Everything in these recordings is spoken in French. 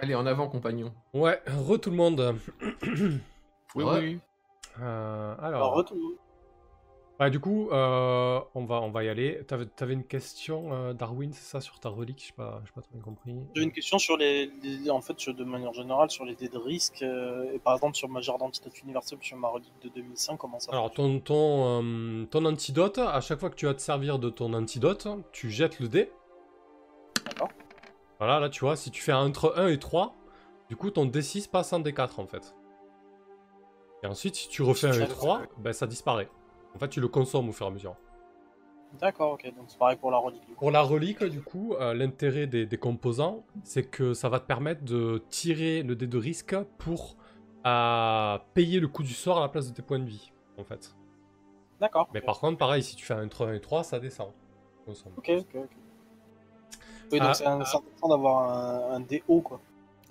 Allez, en avant, compagnon. Ouais, re tout le monde. Oui, Ouais. oui. Euh, Alors, alors, retour. ouais, du coup, euh, on, va, on va y aller. T'avais avais une question, euh, Darwin, c'est ça, sur ta relique Je sais pas, pas très bien compris. J'ai une question sur les, les- en fait, sur- de manière générale, sur les dés de risque, euh, et par exemple sur ma jarre d'antidote universelle, sur ma relique de 2005, comment ça Alors, ton, ton, euh, ton antidote, à chaque fois que tu vas te servir de ton antidote, tu jettes le dé. D'accord. Voilà, là, tu vois, si tu fais entre 1 et 3, du coup, ton D6 passe en D4, en fait. Et ensuite, si tu refais un et fais- 3, ben, ça disparaît. En fait, tu le consommes au fur et à mesure. D'accord, ok, donc c'est pareil pour la relique. du coup. Pour la relique, du coup, euh, l'intérêt des, des composants, c'est que ça va te permettre de tirer le dé de risque pour euh, payer le coût du sort à la place de tes points de vie, en fait. D'accord. Mais par contre, pareil, si tu fais un entre 1 et 3, ça descend. Consomme. Ok, ok, ok. Oui, donc Ah, c'est intéressant d'avoir un, un dé haut, quoi.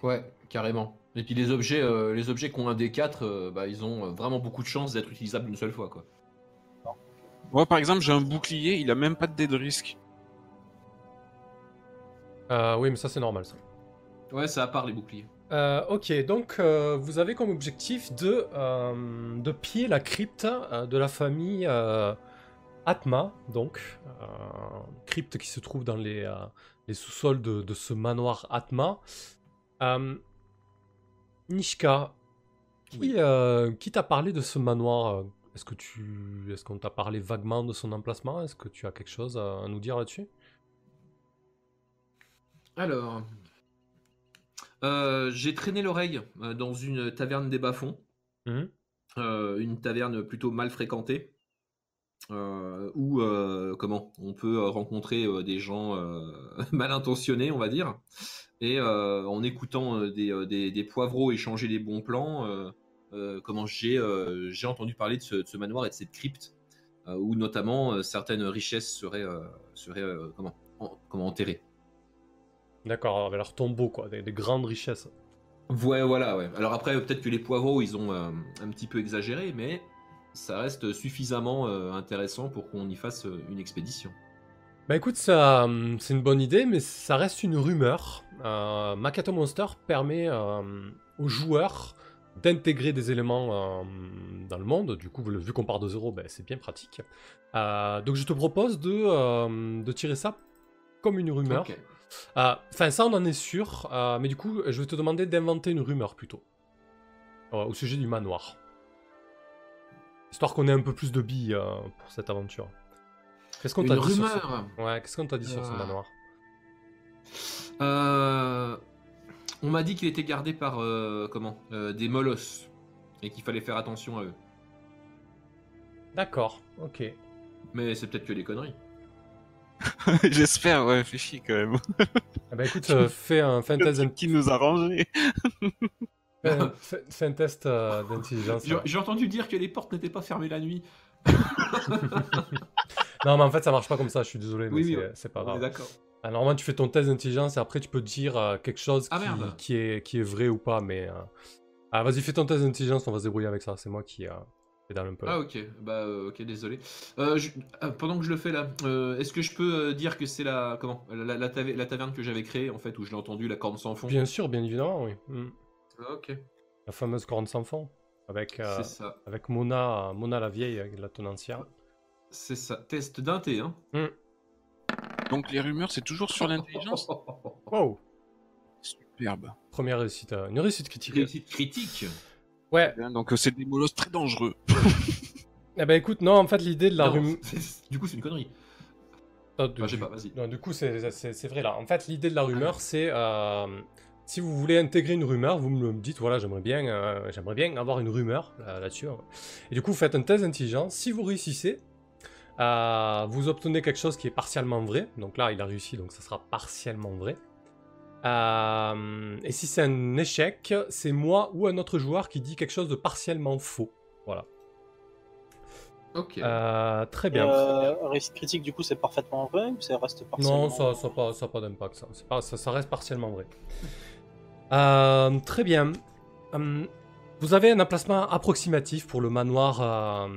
Ouais, carrément. Et puis les objets, euh, les objets qui ont un D4, euh, bah, ils ont euh, vraiment beaucoup de chances d'être utilisables une seule fois, quoi. Moi, par exemple, j'ai un bouclier, il a même pas de dé de risque. Euh, oui, mais ça, c'est normal, ça. Ouais, ça à part les boucliers. Euh, ok, donc euh, vous avez comme objectif de, euh, de piller la crypte euh, de la famille euh, Atma, donc euh, crypte qui se trouve dans les, euh, les sous-sols de, de ce manoir Atma. Euh, Nishka, qui, euh, qui t'a parlé de ce manoir euh, Est-ce que tu, est-ce qu'on t'a parlé vaguement de son emplacement? Est-ce que tu as quelque chose à, à nous dire là-dessus? Alors, euh, j'ai traîné l'oreille dans une taverne des bas-fonds, euh, une taverne plutôt mal fréquentée, euh, où euh, comment? On peut euh, rencontrer euh, des gens mal intentionnés, on va dire, et en écoutant des, des, des poivreaux échanger des bons plans, comment j'ai j'ai entendu parler de ce, de ce manoir et de cette crypte, où notamment certaines richesses seraient, seraient comment, en- comment enterrées. D'accord, avec leur tombeau, quoi, des, des grandes richesses. Ouais, voilà, ouais. Alors après, peut-être que les poivrons, ils ont un petit peu exagéré, mais ça reste suffisamment euh, intéressant pour qu'on y fasse euh, une expédition. Bah écoute, ça, hum, c'est une bonne idée, mais ça reste une rumeur. Euh, Makato Monster permet euh, aux joueurs d'intégrer des éléments euh, dans le monde. Du coup, vu qu'on part de zéro, ben, c'est bien pratique. Donc je te propose de, de tirer ça comme une rumeur. Enfin, ça, on en est sûr. mais du coup, je vais te demander d'inventer une rumeur plutôt. Au sujet du manoir. Histoire qu'on ait un peu plus de billes euh, pour cette aventure. Qu'est-ce qu'on t'a dit sur ce... Ouais, qu'est-ce qu'on t'a dit sur ce Ah. manoir Euh, On m'a dit qu'il était gardé par euh, comment Euh, des molosses et qu'il fallait faire attention à eux. D'accord, ok. Mais c'est peut-être que des conneries. J'espère, ouais, fais chier quand même. Ah bah écoute, euh, fais, un, d'in- Qui nous a rangé un- fais- un test euh, d'intelligence. J'ai entendu dire que les portes n'étaient pas fermées la nuit. Non, mais en fait, ça marche pas comme ça, je suis désolé, mais Oui, oui, c'est ouais. c'est pas On est grave. d'accord. Ah, normalement, tu fais ton test d'intelligence et après, tu peux dire euh, quelque chose Ah, qui, merde. qui est, qui est vrai ou pas, mais... euh, Ah, vas-y, fais ton test d'intelligence, on va se débrouiller avec ça, c'est moi qui... Euh... pédale un peu. Ah ok, bah euh, ok, désolé. Euh, je- pendant que je le fais là, euh, est-ce que je peux euh, dire que c'est la comment la, la, tave- la taverne que j'avais créée en fait où je l'ai entendu la corne sans fond? Bien sûr, bien évidemment, oui. Mm. Ah, ok, La fameuse corne sans fond, avec, euh, c'est ça, avec Mona, Mona la vieille, la tenancière. c'est ça. Test d'un T, hein. Donc les rumeurs, c'est toujours sur l'intelligence Wow Superbe. Première réussite, euh, une réussite critique. Réussite critique. Ouais, Bien, Donc euh, c'est des molosses très dangereux. eh ben écoute, non, en fait, l'idée de la rumeur... c'est- du coup, c'est une connerie. Ah, sais pas, du coup, c'est c'est- c'est vrai là. En fait, l'idée de la rumeur, c'est euh, si vous voulez intégrer une rumeur, vous me le dites. Voilà, j'aimerais bien, euh, j'aimerais bien avoir une rumeur là- là-dessus. hein. Et du coup, vous faites un test d'intelligence. Si vous réussissez, euh, vous obtenez quelque chose qui est partiellement vrai. Donc là, il a réussi, donc ça sera partiellement vrai. Euh, et si c'est un échec, c'est moi ou un autre joueur qui dit quelque chose de partiellement faux. Voilà. Ok. Euh, très bien. euh, réussite critique, du coup, c'est parfaitement vrai ou ça reste partiellement Non, ça n'a ça pas, ça pas d'impact, ça. Pas, ça. ça reste partiellement vrai. Euh, très bien. Hum, vous avez un emplacement approximatif pour le manoir euh,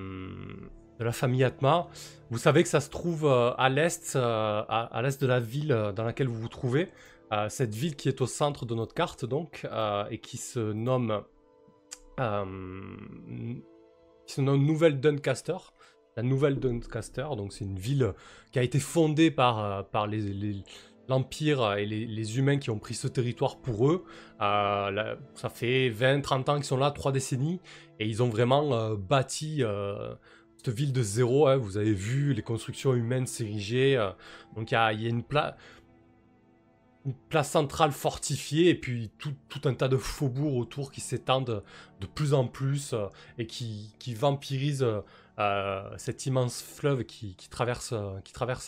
de la famille Atma. Vous savez que ça se trouve euh, à l'est, euh, à, l'est de la ville euh, dans laquelle vous vous trouvez. Euh, cette ville qui est au centre de notre carte, donc, euh, et qui se nomme. euh, qui se nomme Nouvelle Doncaster. La Nouvelle Doncaster, donc c'est une ville qui a été fondée par, euh, par les- l'Empire et les, humains qui ont pris ce territoire pour eux. Euh, ça fait 20-30 ans qu'ils sont là, 3 décennies, et ils ont vraiment euh, bâti euh, cette ville de zéro. hein. Vous avez vu les constructions humaines s'ériger. donc il y a, une, pla- une place centrale fortifiée, et puis tout, un tas de faubourgs autour qui s'étendent de plus en plus et qui, vampirisent cet immense fleuve qui traverse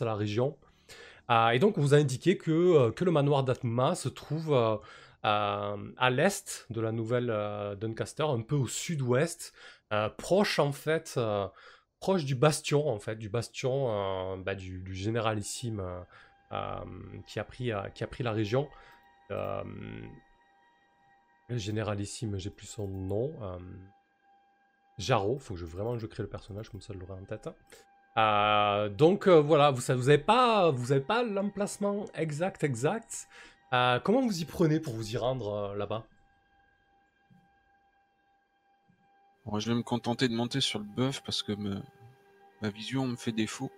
la région. Euh, et donc, on vous a indiqué que, euh, que le manoir d'Atma se trouve euh, à l'est de la nouvelle Doncaster, un peu au sud-ouest, proche en fait, proche du bastion en fait, du bastion bah, du, généralissime qui, a pris, qui a pris la région. Le généralissime, j'ai plus son nom. Jarro, faut que je vraiment je crée le personnage comme ça je l'aurai en tête. Euh, donc euh, voilà, vous savez, vous avez pas, vous avez pas l'emplacement exact exact. Euh, comment vous y prenez pour vous y rendre euh, là-bas? Bon, je vais me contenter de monter sur le bœuf parce que me- ma vision me fait défaut.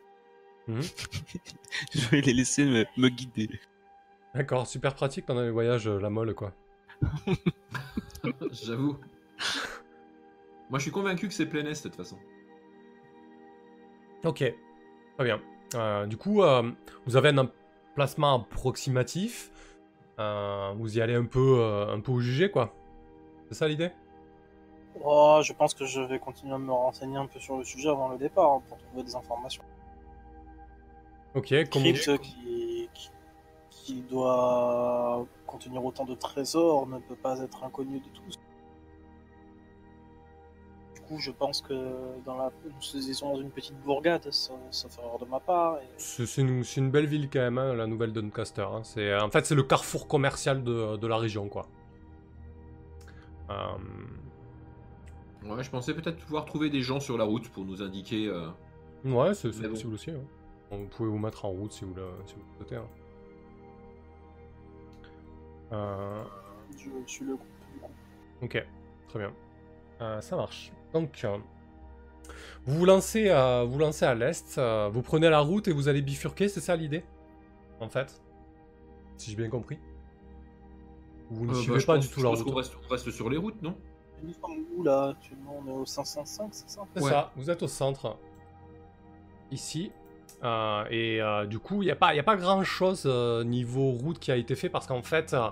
Mhm. je vais les laisser me, me guider. D'accord, super pratique pendant les voyages, euh, la molle quoi. J'avoue. Moi, je suis convaincu que c'est plein est de toute façon. Ok, très bien. Euh, du coup, euh, vous avez un emplacement approximatif. Euh, vous y allez un peu, un peu au jugé quoi. C'est ça l'idée? Oh, je pense que je vais continuer à me renseigner un peu sur le sujet avant le départ hein, pour trouver des informations. Ok, comment... Crypte qui, qui, qui doit contenir autant de trésors ne peut pas être inconnu de tous. Coup, je pense que dans la, ils sont dans une petite bourgade, ça, ça fait erreur de ma part. et- C'est une, belle ville quand même, hein, la nouvelle Doncaster. hein. C'est, en fait, c'est le carrefour commercial de, de la région, quoi. Euh, Ouais, je pensais peut-être pouvoir trouver des gens sur la route pour nous indiquer. euh, ouais, c'est bon. possible aussi. hein. Vous pouvez vous mettre en route si vous le, si vous le souhaitez. hein. Euh, Je suis le coup. ok, très bien. Euh, ça marche. Donc, euh, vous vous lancez, à- vous lancez à l'est, euh, vous prenez la route et vous allez bifurquer, c'est ça l'idée En fait Si j'ai bien compris? Vous ne euh, suivez bah, pas pense- du tout je la pense route qu'on reste, on reste sur les routes, non? Nous sommes où là? Actuellement, on est au 505, c'est ça? C'est Ouais. ça, vous êtes au centre. Ici. Euh, et euh, du coup, il n'y a, pas- y a pas grand chose niveau route qui a été fait parce qu'en fait, euh,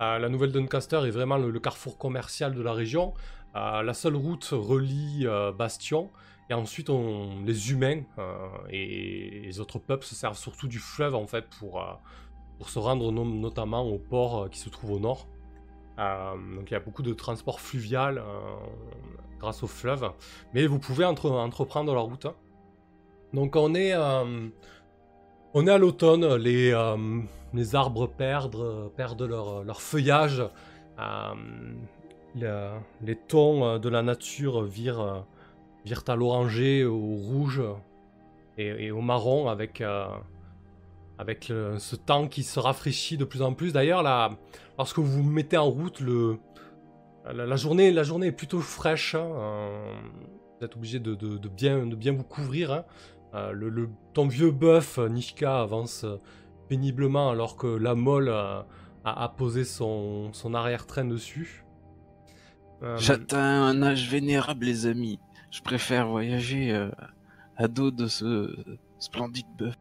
euh, la nouvelle Doncaster est vraiment le, le carrefour commercial de la région. Euh, la seule route relie euh, Bastion. Et ensuite, on, les humains euh, et les autres peuples se servent surtout du fleuve en fait pour, pour se rendre no- notamment au port qui se trouve au nord. Donc il y a beaucoup de transport fluvial grâce au fleuve. Mais vous pouvez entre- entreprendre la route. hein. Donc on est, on est à l'automne, les, les arbres perdent, perdent leur, leur feuillage, le- les tons euh, de la nature virent, euh, virent à l'oranger, au rouge et, au marron avec, euh, avec ce temps qui se rafraîchit de plus en plus. D'ailleurs, là, lorsque vous mettez en route, la, journée, la journée est plutôt fraîche. hein, euh, vous êtes obligé de, bien, vous couvrir. hein. Euh, le, ton vieux bœuf, euh, Nishka, avance euh, péniblement alors que la molle euh, a, a posé son, son arrière-train dessus. Euh, J'atteins un âge vénérable, les amis. Je préfère voyager euh, à dos de ce splendide bœuf.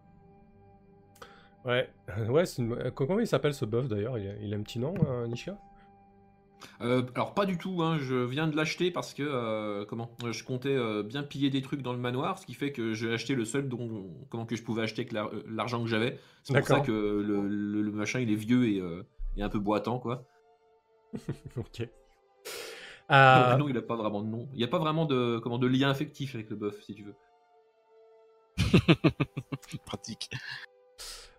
ouais, ouais c'est une- euh, comment il s'appelle ce bœuf d'ailleurs? Il, a- il a un petit nom, euh, Nishka Euh, alors pas du tout, hein, je viens de l'acheter parce que euh, comment? Euh, je comptais euh, bien piller des trucs dans le manoir, ce qui fait que j'ai acheté le seul dont comment que je pouvais acheter avec l'ar- euh, l'argent que j'avais. C'est pour ça que le, le- le machin il est vieux et, euh, et un peu boitant quoi. Ok. Euh, non, il a pas vraiment de nom. Il n'y a pas vraiment de comment de lien affectif avec le bœuf si tu veux. Pratique.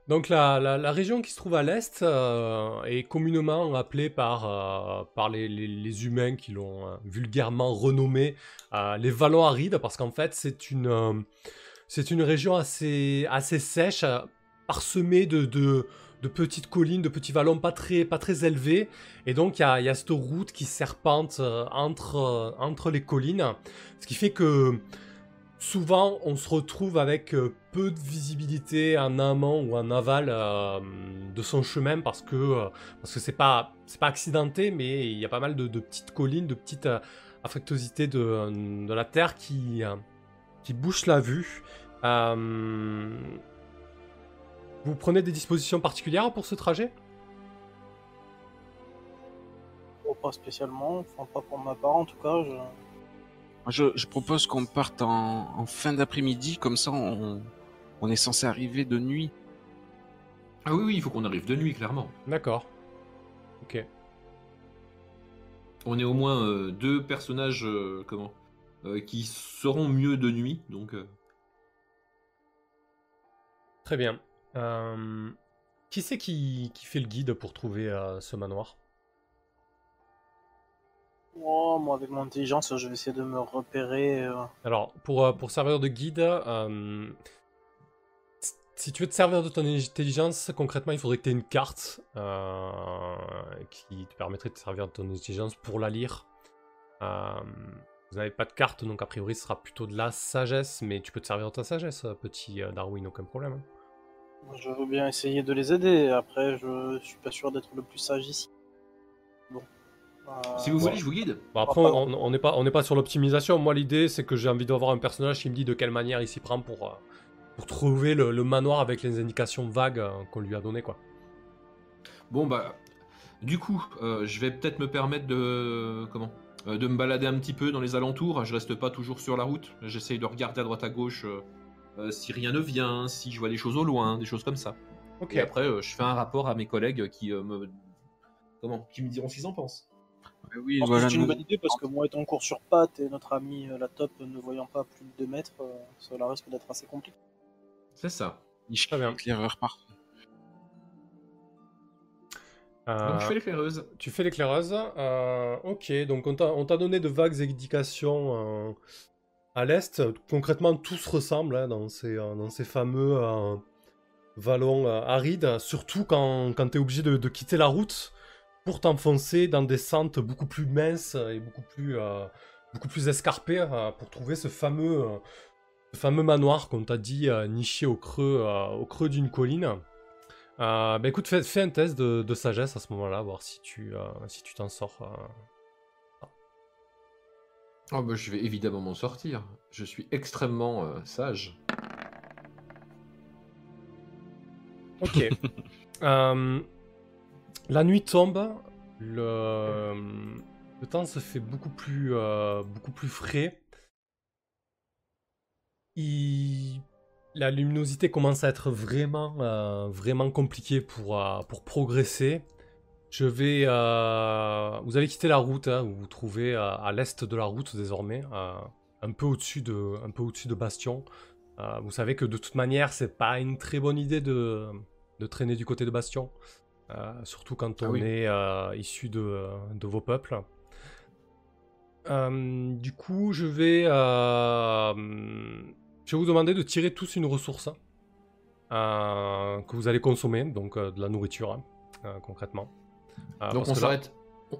Donc la, la- la région qui se trouve à l'est euh, est communément appelée par, euh, par les, les- les humains qui l'ont euh, vulgairement renommée euh, les vallons arides parce qu'en fait c'est une, euh, c'est une région assez, assez sèche, euh, parsemée de, de, de petites collines, de petits vallons pas très, pas élevés. Et donc, il y a, cette route qui serpente euh, entre, euh, entre les collines. Ce qui fait que souvent, on se retrouve avec euh, peu de visibilité en amont ou en aval de son chemin parce que parce que c'est pas accidenté, mais il y a pas mal de, petites collines, de petites euh, affectuosités de, la terre qui qui bouchent la vue. Vous prenez des dispositions particulières pour ce trajet? Oh, pas spécialement, enfin pas pour ma part en tout cas. Je... Je, je propose qu'on parte en, en fin d'après-midi, comme ça on, on est censé arriver de nuit. Ah oui, oui, il faut qu'on arrive de nuit, clairement. D'accord. Ok. On est au moins euh, deux personnages, euh, comment euh, Qui seront mieux de nuit, donc... euh, Très bien. Euh, qui c'est qui, qui fait le guide pour trouver euh, ce manoir? Oh, moi avec mon intelligence, je vais essayer de me repérer. euh, Alors, pour, pour servir de guide, si tu veux te servir de ton intelligence, concrètement, il faudrait que tu aies une carte qui te permettrait de te servir de ton intelligence pour la lire. Vous n'avez pas de carte, donc a priori, ce sera plutôt de la sagesse, mais tu peux te servir de ta sagesse, petit Darwin, aucun problème. hein. Je veux bien essayer de les aider. Après, je suis pas sûr d'être le plus sage ici. Bon. Euh, Si vous ouais. voulez, je vous guide. Bon, après, on on n'est pas, on n'est pas sur l'optimisation. Moi, l'idée, c'est que j'ai envie d'avoir un personnage qui me dit de quelle manière il s'y prend pour, euh, pour trouver le, le manoir avec les indications vagues euh, qu'on lui a données, quoi. Bon, bah... Du coup, euh, je vais peut-être me permettre de... Comment Euh, De me balader un petit peu dans les alentours. Je reste pas toujours sur la route. J'essaye de regarder à droite à gauche si rien ne vient, si je vois des choses au loin, des choses comme ça. Et après, euh, je fais un rapport à mes collègues qui euh, me... Comment Qui me diront ce qu'ils en pensent. Oui, Je pense voilà, que c'est une bonne idée parce que moi étant court sur pattes et notre ami euh, la top ne voyant pas plus de 2 mètres, euh, cela risque d'être assez compliqué. C'est ça. Très bien. Éclaireur parfait. Euh, Donc je fais l'éclaireuse. Tu fais l'éclaireuse. euh, ok, donc on t'a on t'a donné de vagues indications euh, à l'est. Concrètement, tout se ressemble hein, dans, ces, euh, fameux euh, vallons euh, arides, surtout quand, quand tu es obligé de, quitter la route pour t'enfoncer dans des sentes beaucoup plus minces et beaucoup plus, escarpées pour trouver ce fameux, manoir qu'on t'a dit niché au creux, d'une colline. Bah écoute, fais, un test de, sagesse à ce moment-là, voir si tu t'en sors. Oh, bah, je vais évidemment m'en sortir. Je suis extrêmement euh, sage. Ok. Euh, la nuit tombe, le, le temps se fait beaucoup plus euh, beaucoup plus frais. Il- La luminosité commence à être vraiment euh, vraiment compliquée pour euh, pour progresser. Je vais. euh, Vous avez quitté la route, hein, vous vous trouvez euh, à l'est de la route désormais, euh, un peu au-dessus de, un peu au-dessus de Bastion. Euh, vous savez que de toute manière, c'est pas une très bonne idée de, de traîner du côté de Bastion, surtout quand Ah on oui. est issu de, de vos peuples. Du coup, je vais, je vais vous demander de tirer tous une ressource euh, que vous allez consommer, donc de la nourriture, hein, concrètement. Euh, Donc on là- s'arrête.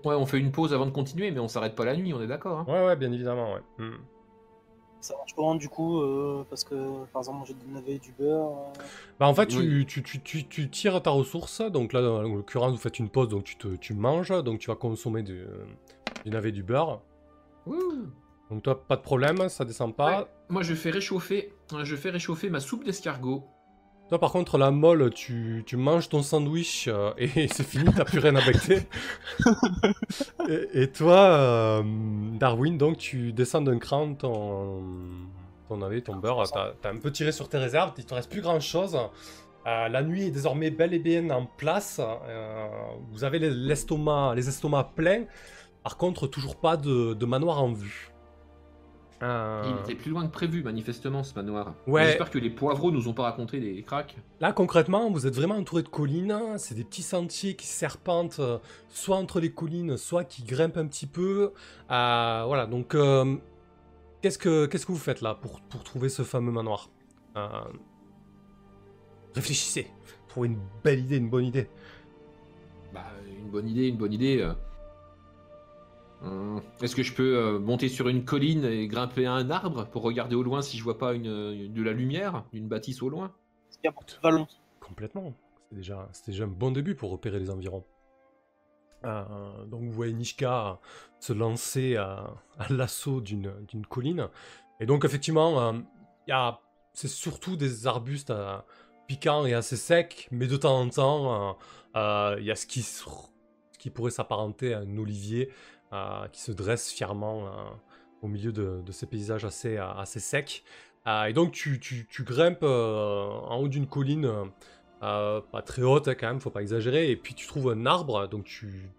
Ouais, on fait une pause avant de continuer, mais on s'arrête pas la nuit, on est d'accord. hein Ouais, ouais, bien évidemment, ouais. Hmm. Ça marche comment du coup euh, Parce que par exemple, j'ai des navets et du beurre. euh, Bah en fait, tu, Oui. tu, tu, tu, tu tires ta ressource, donc là, en l'occurrence, vous faites une pause, donc tu, te, tu manges, donc tu vas consommer du, du navet du beurre. Ouh. Donc toi, pas de problème, ça descend pas. Ouais, Moi, je fais réchauffer. Je fais réchauffer ma soupe d'escargot. Toi, par contre, la molle, tu, tu manges ton sandwich euh, et c'est fini, t'as plus rien à becter. et, et toi, euh, Darwin, donc tu descends d'un cran ton, ton navet, ton beurre, t'as un peu tiré sur tes réserves, il te reste plus grand chose. la nuit est désormais bel et bien en place. euh, vous avez les- l'estomac, les estomacs pleins. Par contre, toujours pas de, de manoir en vue. Euh, Il était plus loin que prévu, manifestement, ce manoir. Ouais. J'espère que les poivreaux nous ont pas raconté des cracks. Là, concrètement, vous êtes vraiment entouré de collines. C'est des petits sentiers qui serpentent euh, soit entre les collines, soit qui grimpent un petit peu. Euh, voilà, donc euh, qu'est-ce que qu'est-ce que vous faites là pour, pour trouver ce fameux manoir? Euh, Réfléchissez. trouver une belle idée, une bonne idée. Bah, une bonne idée, une bonne idée. Euh. Hum, Est-ce que je peux euh, monter sur une colline et grimper à un arbre pour regarder au loin si je vois pas une, une- de la lumière, d'une bâtisse au loin? Complètement. C'est déjà, c'est déjà un bon début pour repérer les environs. Euh, donc vous voyez Nishka se lancer à, à l'assaut d'une d'une colline. Et donc effectivement, euh, il y a- c'est surtout des arbustes euh, piquants et assez secs, mais de temps en temps, euh, euh, il y a ce qui, se- ce qui pourrait s'apparenter à un olivier euh, qui se dresse fièrement euh, au milieu de, ces paysages assez, euh, secs. Euh, et donc tu, grimpes euh, en haut d'une colline, euh, euh, pas très haute hein, quand même, faut pas exagérer, et puis tu trouves un arbre, donc tu,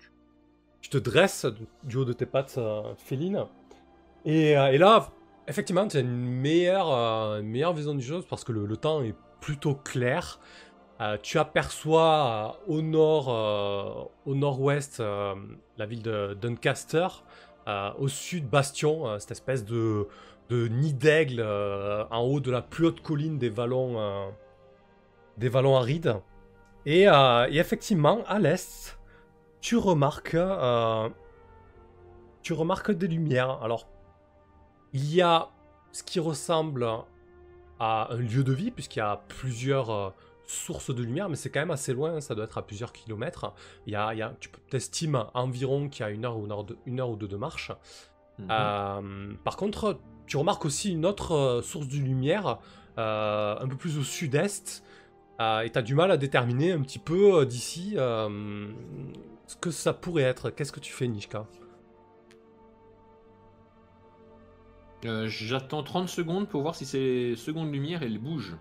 te dresses du haut de tes pattes euh, félines. Et, euh, là, effectivement, tu as une meilleure, euh, meilleure vision du chose parce que le temps est plutôt clair. Euh, tu aperçois euh, au nord, euh, au nord-ouest, la ville de Doncaster. Au sud, Bastion, cette espèce de, nid d'aigle en haut de la plus haute colline des vallons, des vallons arides. Et, effectivement, à l'est, tu remarques, tu remarques des lumières. Alors, il y a ce qui ressemble à un lieu de vie, puisqu'il y a plusieurs sources de lumière, mais c'est quand même assez loin, ça doit être à plusieurs kilomètres. Il y a, il y a, tu estimes environ qu'il y a une heure ou, une heure, de- une heure ou deux de marche. Mhm. Euh, par contre, tu remarques aussi une autre euh, source de lumière, euh, un peu plus au sud-est, euh, et tu as du mal à déterminer un petit peu d'ici ce que ça pourrait être. Qu'est-ce que tu fais, Nishka? J'attends 30 secondes pour voir si ces secondes lumière elles bougent.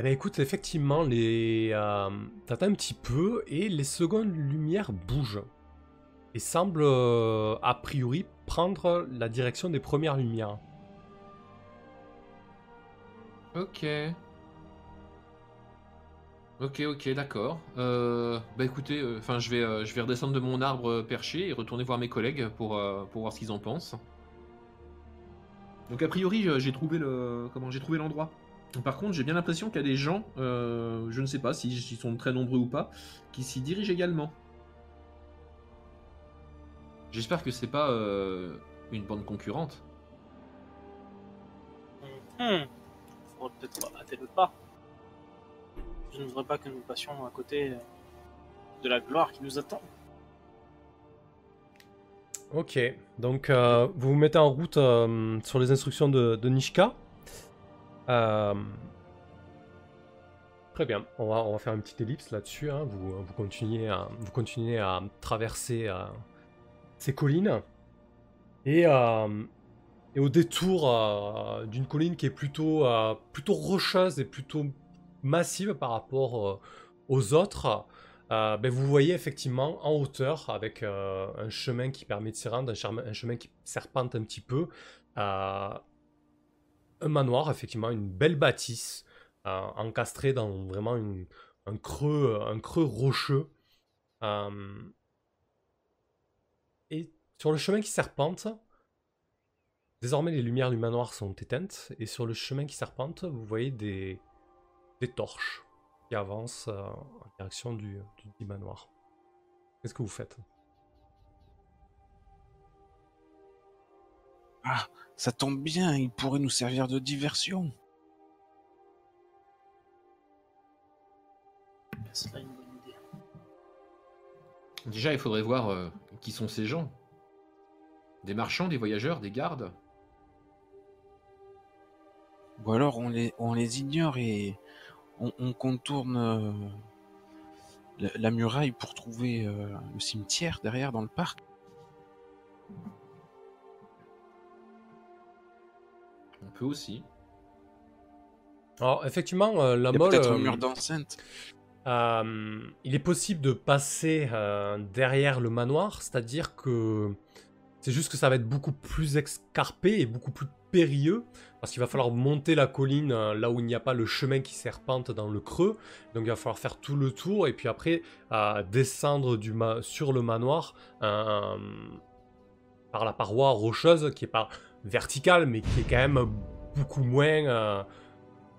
Eh ben écoute, effectivement, les euh, t'attends un petit peu et les secondes lumières bougent et semblent euh, a priori prendre la direction des premières lumières. Ok. Ok, ok, d'accord. Euh, bah écoutez, enfin je vais, euh, je redescendre de mon arbre euh, perché et retourner voir mes collègues pour, euh, pour voir ce qu'ils en pensent. Donc a priori euh, j'ai trouvé le, comment j'ai trouvé l'endroit. Par contre j'ai bien l'impression qu'il y a des gens, euh, je ne sais pas s'ils s'ils sont très nombreux ou pas, qui s'y dirigent également. J'espère que c'est pas euh, une bande concurrente. Hmm. Faudrait peut-être hâter le pas. Je ne voudrais pas que nous passions à côté de la gloire qui nous attend. Ok, donc euh, vous vous mettez en route euh, sur les instructions de, de Nishka. Euh, Très bien, on va, faire une petite ellipse là-dessus. hein. Vous, vous, continuez à, traverser euh, ces collines. Et, euh, au détour euh, d'une colline qui est plutôt, euh, rocheuse et plutôt massive par rapport euh, aux autres, euh, ben, vous voyez effectivement en hauteur, avec euh, un chemin qui permet de s'y rendre, un, chemin- qui serpente un petit peu, euh, un manoir, effectivement, une belle bâtisse, euh, encastrée dans vraiment un, creux, un creux rocheux. Euh, et sur le chemin qui serpente, désormais les lumières du manoir sont éteintes, et sur le chemin qui serpente, vous voyez des, torches qui avancent euh, en direction du, manoir. Qu'est-ce que vous faites? Ça tombe bien, il pourrait nous servir de diversion. C'est là une bonne idée. Déjà, il faudrait voir euh, qui sont ces gens. Des marchands, des voyageurs, des gardes. Ou alors on les, on les ignore et on, on contourne euh, la, la muraille pour trouver euh, le cimetière derrière dans le parc. On peut aussi. Alors effectivement, euh, la molle, peut-être un euh, mur d'enceinte. Euh, il est possible de passer euh, derrière le manoir, c'est-à-dire que c'est juste que ça va être beaucoup plus escarpé et beaucoup plus périlleux, parce qu'il va falloir monter la colline euh, là où il n'y a pas le chemin qui serpente dans le creux, donc il va falloir faire tout le tour et puis après euh, descendre du ma- sur le manoir euh, par la paroi rocheuse qui est pas verticale mais qui est quand même beaucoup moins euh,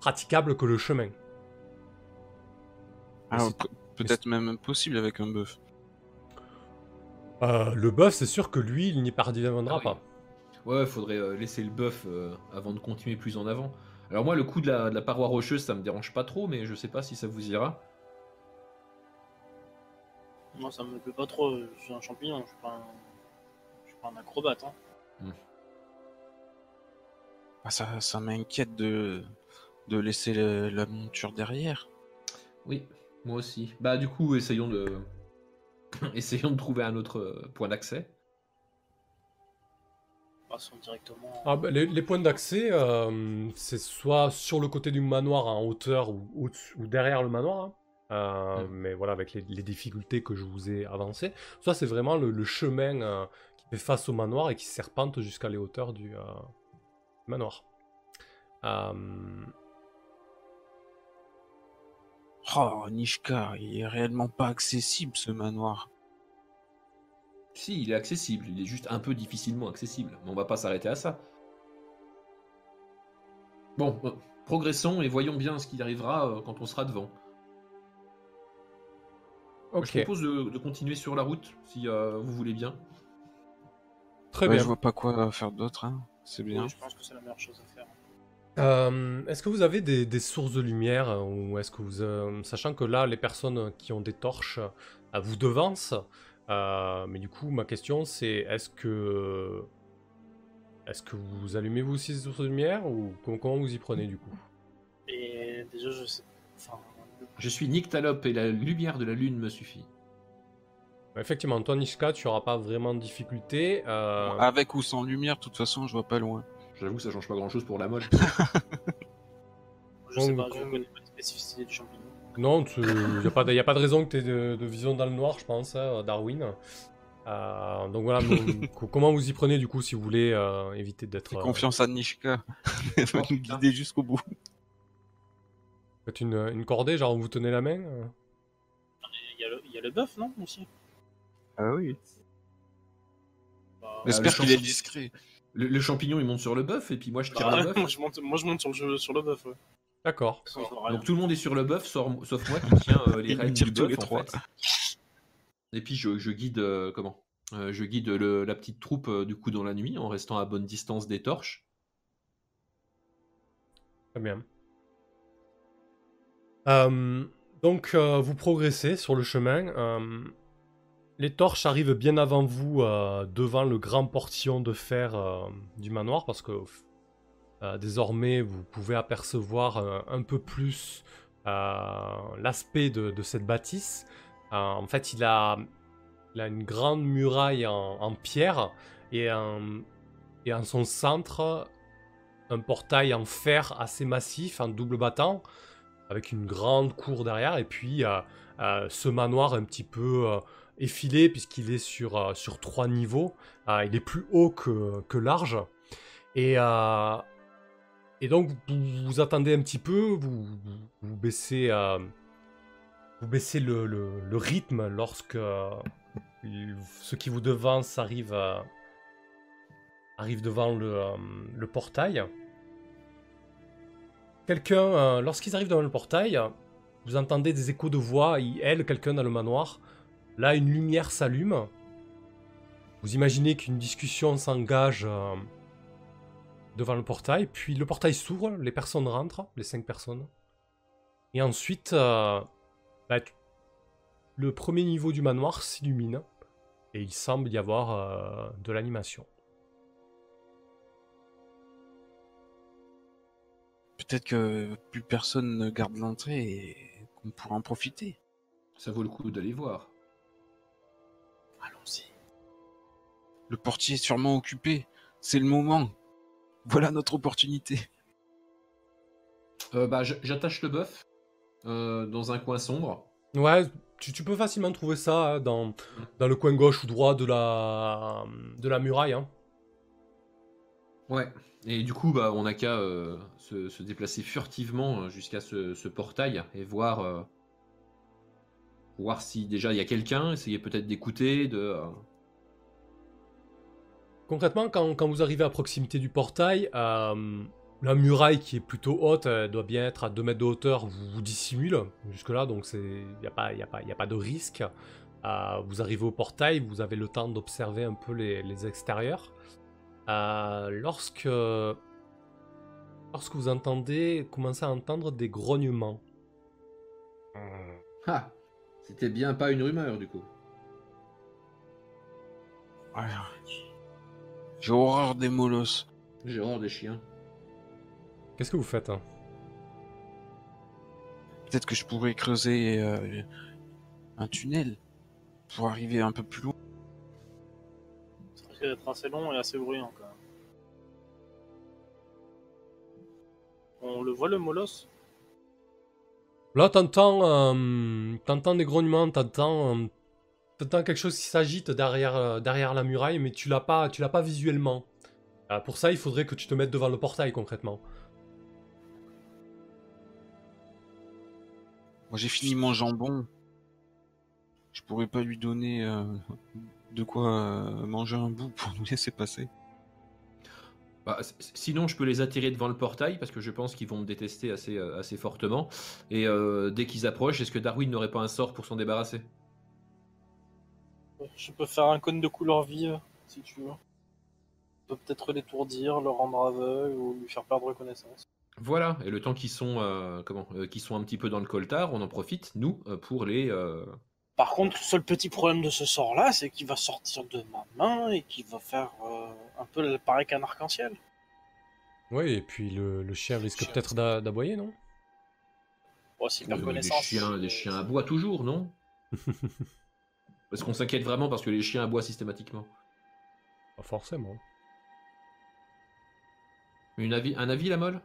praticable que le chemin. Alors, pe- peut-être même impossible avec un bœuf. Euh, le bœuf, c'est sûr que lui, il n'y parviendra Ah oui. pas. Ouais, faudrait euh, laisser le bœuf euh, avant de continuer plus en avant. Alors moi, le coup de la, de la paroi rocheuse, ça me dérange pas trop, mais je sais pas si ça vous ira. Moi, ça me plaît pas trop. Je suis un champignon, je suis pas un, je suis pas un acrobate. Hein. Ah, ça ça m'inquiète de, de laisser le- la monture derrière. Oui, moi aussi. Bah du coup, essayons de essayons de trouver un autre euh, point d'accès. Passons directement. Ah, bah, les, les points d'accès, euh, c'est soit sur le côté du manoir en hauteur ou, ou, ou derrière le manoir. hein. Euh. Mais voilà, avec les, les difficultés que je vous ai avancées. Soit c'est vraiment le, le chemin euh, qui fait face au manoir et qui serpente jusqu'à les hauteurs du euh, manoir. Euh, Oh, Nishka, il est réellement pas accessible ce manoir. Si, il est accessible, il est juste un peu difficilement accessible, mais on va pas s'arrêter à ça. Bon, euh, progressons et voyons bien ce qui arrivera euh, quand on sera devant. Je propose de, de continuer sur la route, si euh, vous voulez bien. très Ouais, bien. je vois pas quoi faire d'autre, hein. C'est bien. Oui, je pense que c'est la meilleure chose à faire. Euh, est-ce que vous avez des, des sources de lumière euh, ou est-ce que vous, euh, sachant que là les personnes qui ont des torches vous devancent, euh, mais du coup ma question c'est est-ce que est-ce que vous allumez vous aussi ces sources de lumière ou comment, comment vous y prenez du coup? Et déjà, je sais. Enfin, Je suis Nyctalope et la lumière de la lune me suffit. Effectivement, toi Nishka, tu auras pas vraiment de difficulté. euh, Avec ou sans lumière, de toute façon, je vois pas loin. J'avoue que ça change pas grand chose pour la mode. je sais pas, je connais pas les spécificités du champignon. Non, il n'y a, pas de- y a pas de raison que tu aies de, de vision dans le noir, je pense, hein, Darwin. Euh, donc voilà, bon, comment vous y prenez du coup si vous voulez euh, éviter d'être. Fais euh, confiance à Nishka. Elle va nous guider jusqu'au bout. Faites une, une cordée, genre vous tenez la main euh Il y a le, il y a le bœuf, non Aussi? Ah oui. Bah, J'espère le qu'il est discret. Le, le champignon il monte sur le bœuf et puis moi je tire bah, le bœuf. moi, je monte, moi, je monte sur le, jeu- sur le bœuf. Ouais. D'accord. Donc tout le monde est sur le bœuf, sauf, sauf moi qui tiens euh, les rênes du tous bœuf les en trois. fait. Et puis je, je guide euh, comment Euh, Je guide le- la petite troupe euh, du coup dans la nuit en restant à bonne distance des torches. Très bien. Euh, donc euh, vous progressez sur le chemin. Les torches arrivent bien avant vous euh, devant le grand portillon de fer euh, du manoir parce que euh, désormais vous pouvez apercevoir un peu plus l'aspect de, cette bâtisse. En fait, il a, une grande muraille en, pierre et, en- et en son centre un portail en fer assez massif, en double battant, avec une grande cour derrière, et puis ce manoir un petit peu puisqu'il est sur, euh, sur trois niveaux. Euh, il est plus haut que, large. Et, euh, donc, vous, attendez un petit peu, vous, vous, baissez, vous baissez le, rythme lorsque euh, ce qui vous devance arrive, euh, arrive devant le, portail. Quelqu'un, lorsqu'ils arrivent devant le portail, vous entendez des échos de voix, elle, quelqu'un dans le manoir. Là, une lumière s'allume. Vous imaginez qu'une discussion s'engage euh, devant le portail, puis le portail s'ouvre, les personnes rentrent, les cinq personnes. Et ensuite, euh, bah, le premier niveau du manoir s'illumine, et il semble y avoir euh, de l'animation. Peut-être que plus personne ne garde l'entrée et qu'on pourra en profiter. Ça vaut le coup d'aller voir. Le portier est sûrement occupé. C'est le moment. Voilà notre opportunité. Euh, bah, j'attache le bœuf euh, dans un coin sombre. Ouais, tu, tu peux facilement trouver ça hein, dans, dans le coin gauche ou droit de la, de la muraille. hein. Ouais. Et du coup, bah, on n'a qu'à euh, se, se déplacer furtivement jusqu'à ce, ce portail et voir, euh, voir si déjà il y a quelqu'un, essayer peut-être d'écouter, de. euh, Concrètement, quand, quand vous arrivez à proximité du portail, euh, la muraille qui est plutôt haute, elle doit bien être à 2 mètres de hauteur, vous vous dissimule jusque-là, donc il n'y a, pas, y a, pas, y a pas de risque. Euh, vous arrivez au portail, vous avez le temps d'observer un peu les, les extérieurs. Euh, lorsque, lorsque vous entendez, commencez à entendre des grognements. Ah, c'était bien pas une rumeur du coup. Ouais. J'ai horreur des molosses. J'ai horreur des chiens. Qu'est-ce que vous faites hein? Peut-être que je pourrais creuser euh, un tunnel pour arriver un peu plus loin. Ça risque d'être assez long et assez bruyant quand même. On le voit le molosse? Là, t'entends, euh, t'entends des grognements, t'entends, euh, t'entends quelque chose qui s'agite derrière, euh, derrière la muraille, mais tu l'as pas, tu l'as pas visuellement. Euh, pour ça, il faudrait que tu te mettes devant le portail concrètement. Moi j'ai fini mon jambon. Je pourrais pas lui donner euh, de quoi euh, manger un bout pour nous laisser passer. Bah, sinon, je peux les attirer devant le portail parce que je pense qu'ils vont me détester assez, euh, assez fortement. Et euh, dès qu'ils approchent, est-ce que Darwin n'aurait pas un sort pour s'en débarrasser? Je peux faire un cône de couleur vive, si tu veux. Je peux peut-être l'étourdir, le rendre aveugle ou lui faire perdre connaissance. Voilà. Et le temps qu'ils sont, euh, comment, euh, qu'ils sont un petit peu dans le coltard, on en profite nous euh, pour les. euh, Par contre, le seul petit problème de ce sort-là, c'est qu'il va sortir de ma main et qu'il va faire euh, un peu pareil qu'un arc-en-ciel. Oui, et puis le, le chien risque peut-être d'a- d'aboyer, non? Perd les connaissance. chiens, les chiens aboient toujours, non? Parce qu'on s'inquiète vraiment parce que les chiens aboient systématiquement. Pas forcément. Une avis, un avis, la molle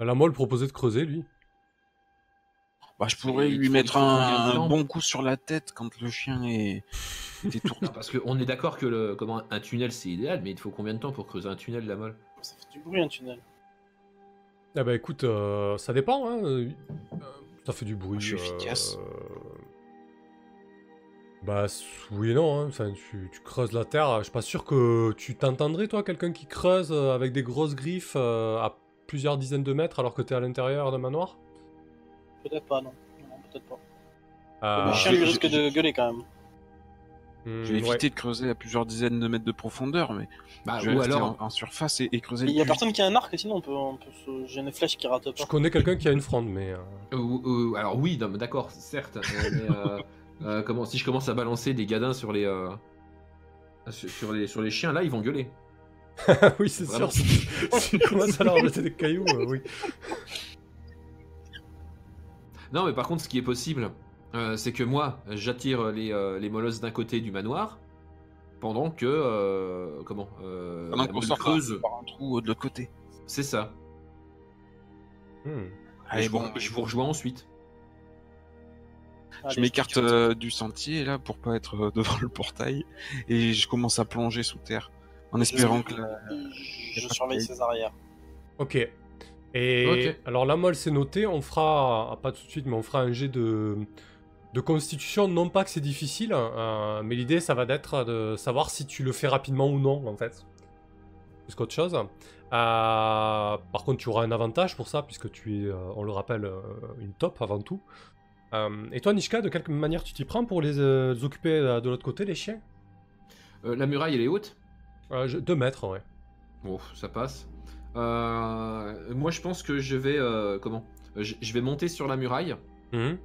La molle proposait de creuser, lui. Bah je pourrais lui mettre un, bon coup sur la tête quand le chien est. Non, Parce qu'on est d'accord que le, comment, un tunnel c'est idéal, mais il te faut combien de temps pour creuser un tunnel, la molle Ça fait du bruit un tunnel. Ah bah écoute, euh, ça dépend, hein. euh, Ça fait du bruit. Je suis efficace. euh, Bah s- oui et non, hein. Enfin, tu, tu creuses la terre. Je suis pas sûr que tu t'entendrais, toi, quelqu'un qui creuse euh, avec des grosses griffes euh, à plusieurs dizaines de mètres alors que t'es à l'intérieur d'un manoir? Peut-être pas, non. Non, peut-être pas. Euh, le chien je- lui je- risque je- de gueuler quand même. hmm, Je vais ouais. éviter de creuser à plusieurs dizaines de mètres de profondeur, mais bah, je vais Ou rester alors, en, en surface et, et creuser Il y a personne qui a un arc, sinon on peut, on peut se... j'ai une flèche qui rate Je pas. connais quelqu'un qui a une fronde, mais... euh, alors oui, d'accord, certes. euh, mais, euh, comment, si je commence à balancer des gadins sur les, euh, sur, sur les, sur les chiens, là, ils vont gueuler. oui, c'est sûr. Si, tu commences à leur jeter des cailloux, euh, oui. Non, mais par contre, ce qui est possible, euh, c'est que moi, j'attire les, euh, les molosses d'un côté du manoir, pendant que, euh, comment, euh, Pendant qu'on creuse. par un trou de l'autre côté. C'est ça. Hmm. Allez, je, vous, je vous rejoins ensuite. Allez, je m'écarte euh, du sentier là pour pas être euh, devant le portail et je commence à plonger sous terre en espérant que la... Je, je surveille ses arrières. Ok. Et Ok. alors la molle c'est noté, on fera, ah, pas tout de suite, mais on fera un jet de, de constitution. Non pas que c'est difficile, euh, mais l'idée ça va d'être de savoir si tu le fais rapidement ou non en fait. Plus qu'autre chose. Euh, par contre tu auras un avantage pour ça, puisque tu es, euh, on le rappelle, euh, une top avant tout. Euh, et toi Nishka, de quelle manière tu t'y prends pour les, euh, les occuper euh, de l'autre côté, les chiens? La muraille, elle est haute? Euh, je- Deux mètres, ouais. Bon, ça passe. Euh, moi, je pense que je vais, euh, comment? Je, je vais monter sur la muraille Mhm.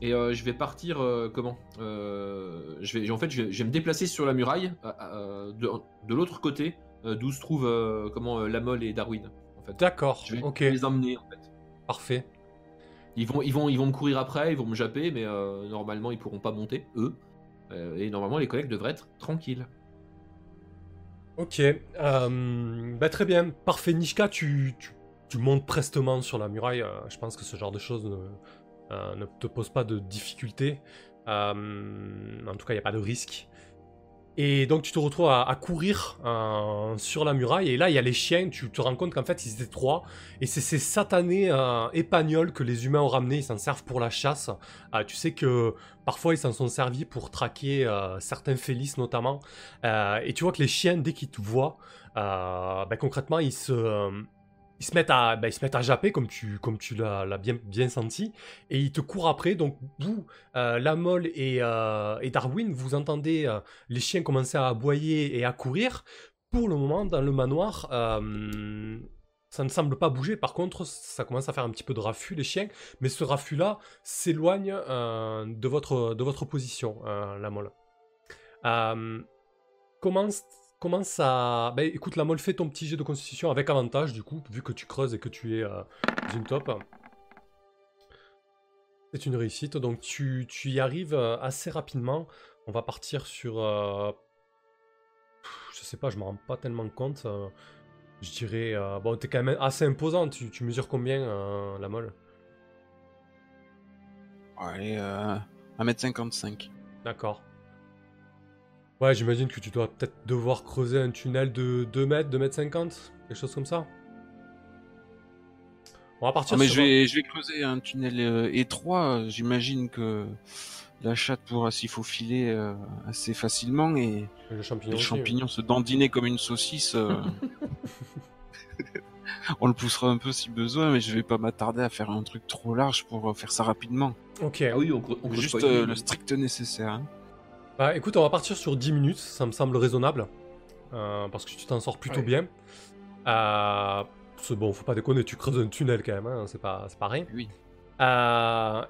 et euh, je vais partir, comment? Je vais, en fait, je vais, je vais me déplacer sur la muraille de, de l'autre côté, d'où se trouvent, comment, euh, Lamol et Darwin. En fait. D'accord, Je vais ok, les emmener. En fait. parfait. Ils vont, ils vont, ils vont me courir après, ils vont me japper, mais euh, normalement, ils pourront pas monter eux. Euh, et normalement, les collègues devraient être tranquilles. Ok, euh, bah très bien, parfait. Nishka, tu, tu, tu montes prestement sur la muraille. je pense que ce genre de choses ne, te pose pas de difficulté. Euh, en tout cas, il n'y a pas de risque. Et donc, tu te retrouves à, courir euh, sur la muraille. Et là, il y a les chiens. Tu te rends compte qu'en fait, ils étaient trois. Et c'est ces satanés euh, épagnols que les humains ont ramenés. Ils s'en servent pour la chasse. Euh, tu sais que parfois, ils s'en sont servis pour traquer euh, certains félis, notamment. Et tu vois que les chiens, dès qu'ils te voient, ben, concrètement, ils se, ils se mettent à, ils se à japper comme tu, comme tu l'as, bien, bien senti, et ils te courent après. Donc vous, euh, la molle et, euh, et Darwin, vous entendez euh, les chiens commencer à aboyer et à courir. Pour le moment, dans le manoir, euh, ça ne semble pas bouger. Par contre, ça commence à faire un petit peu de raffut les chiens, mais ce raffut-là s'éloigne de votre, de votre position, la molle. Euh, comment ça... Ben, écoute, la molle, fais ton petit jet de constitution avec avantage, du coup, vu que tu creuses et que tu es euh, une top. C'est une réussite, donc tu, tu y arrives euh, assez rapidement. On va partir sur... euh, Je sais pas, je me rends pas tellement compte. euh, Je dirais... euh, Bon, t'es quand même assez imposant. Tu, tu mesures combien, la molle Allez, euh, 1m55. D'accord. Ouais, j'imagine que tu dois peut-être devoir creuser un tunnel de 2 mètres, 2 mètres 50, quelque chose comme ça. On va partir Ah, mais sur je vais, je vais creuser un tunnel euh, étroit. J'imagine que la chatte pourra s'y faufiler euh, assez facilement et le champignon. le aussi, champignon se dandiner comme une saucisse. euh, On le poussera un peu si besoin, mais je vais pas m'attarder à faire un truc trop large pour faire ça rapidement. Ok. Ah oui, on, on Juste euh, le strict nécessaire. hein. Bah écoute, on va partir sur 10 minutes, ça me semble raisonnable. euh, parce que tu t'en sors plutôt Ouais. bien. Euh, c'est bon, faut pas déconner, tu creuses un tunnel quand même, hein, c'est pas, pas rien. Oui. Euh,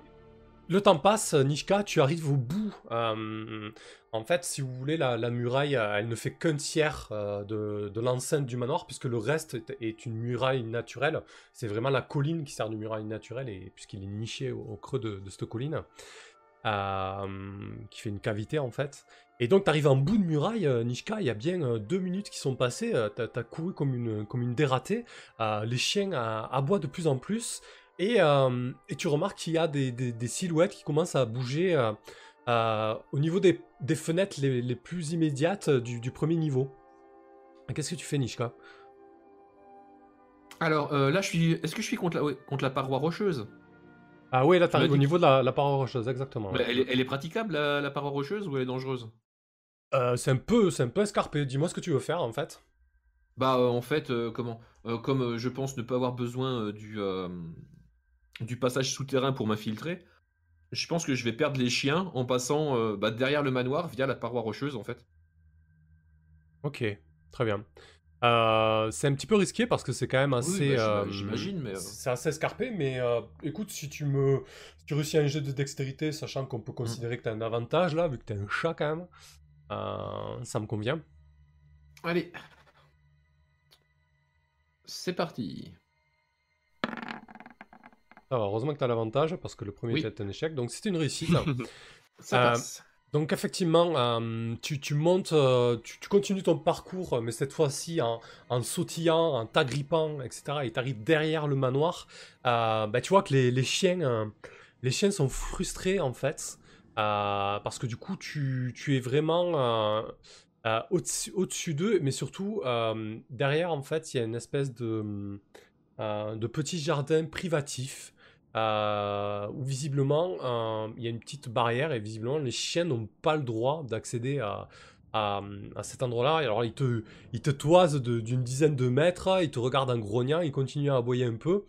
le temps passe, Nishka, tu arrives au bout. Euh, en fait, si vous voulez, la, la muraille, euh, elle ne fait qu'un tiers de, de l'enceinte du manoir, puisque le reste est, une muraille naturelle. C'est vraiment la colline qui sert de muraille naturelle, et puisqu'il est niché au, au creux de, de cette colline, qui fait une cavité en fait. Et donc, tu arrives en bout de muraille, euh, Nishka, il y a bien euh, deux minutes qui sont passées, euh, t'as as couru comme une, comme une dératée, euh, les chiens euh, aboient de plus en plus, et, euh, tu remarques qu'il y a des, silhouettes qui commencent à bouger euh, euh, au niveau des, fenêtres les, plus immédiates euh, du, premier niveau. Qu'est-ce que tu fais, Nishka? Alors euh, là, je suis. Est-ce que je suis contre la, contre la paroi rocheuse? Ah ouais, là, Tu t'arrives m'as au niveau de la, la paroi rocheuse, exactement. Bah, ouais. elle, est, elle est praticable, la, la paroi rocheuse, ou elle est dangereuse? Euh, c'est un peu, c'est un peu escarpé. Dis-moi ce que tu veux faire, en fait. Bah, euh, en fait, euh, comment Comme je pense ne pas avoir besoin du, du passage souterrain pour m'infiltrer, je pense que je vais perdre les chiens en passant bah, derrière le manoir via la paroi rocheuse, en fait. Ok, très bien. Euh, c'est un petit peu risqué parce que c'est quand même assez. bah, euh, j'imagine, mais, euh. C'est assez escarpé, mais écoute, si tu me. Si tu réussis un jet de dextérité, sachant qu'on peut considérer que tu as un avantage là, vu que tu un chat quand même, ça me convient. Allez. C'est parti. Ça va, heureusement que tu as l'avantage parce que le premier Oui. était un échec, donc c'était une réussite. Ça passe. Donc effectivement, euh, tu, montes, euh, tu, continues ton parcours, mais cette fois-ci en, sautillant, en t'agrippant, etc. Et tu arrives derrière le manoir. Euh, bah, tu vois que les, chiens, euh, sont frustrés en fait, euh, parce que du coup tu, es vraiment euh, euh, au-dessus d'eux, mais surtout euh, derrière en fait il y a une espèce euh, de petit jardin privatif euh, où visiblement euh, il y a une petite barrière et visiblement les chiens n'ont pas le droit d'accéder à, à, cet endroit-là. Alors ils te, ils te toisent d'une dizaine de mètres, ils te regardent en grognant, ils continuent à aboyer un peu.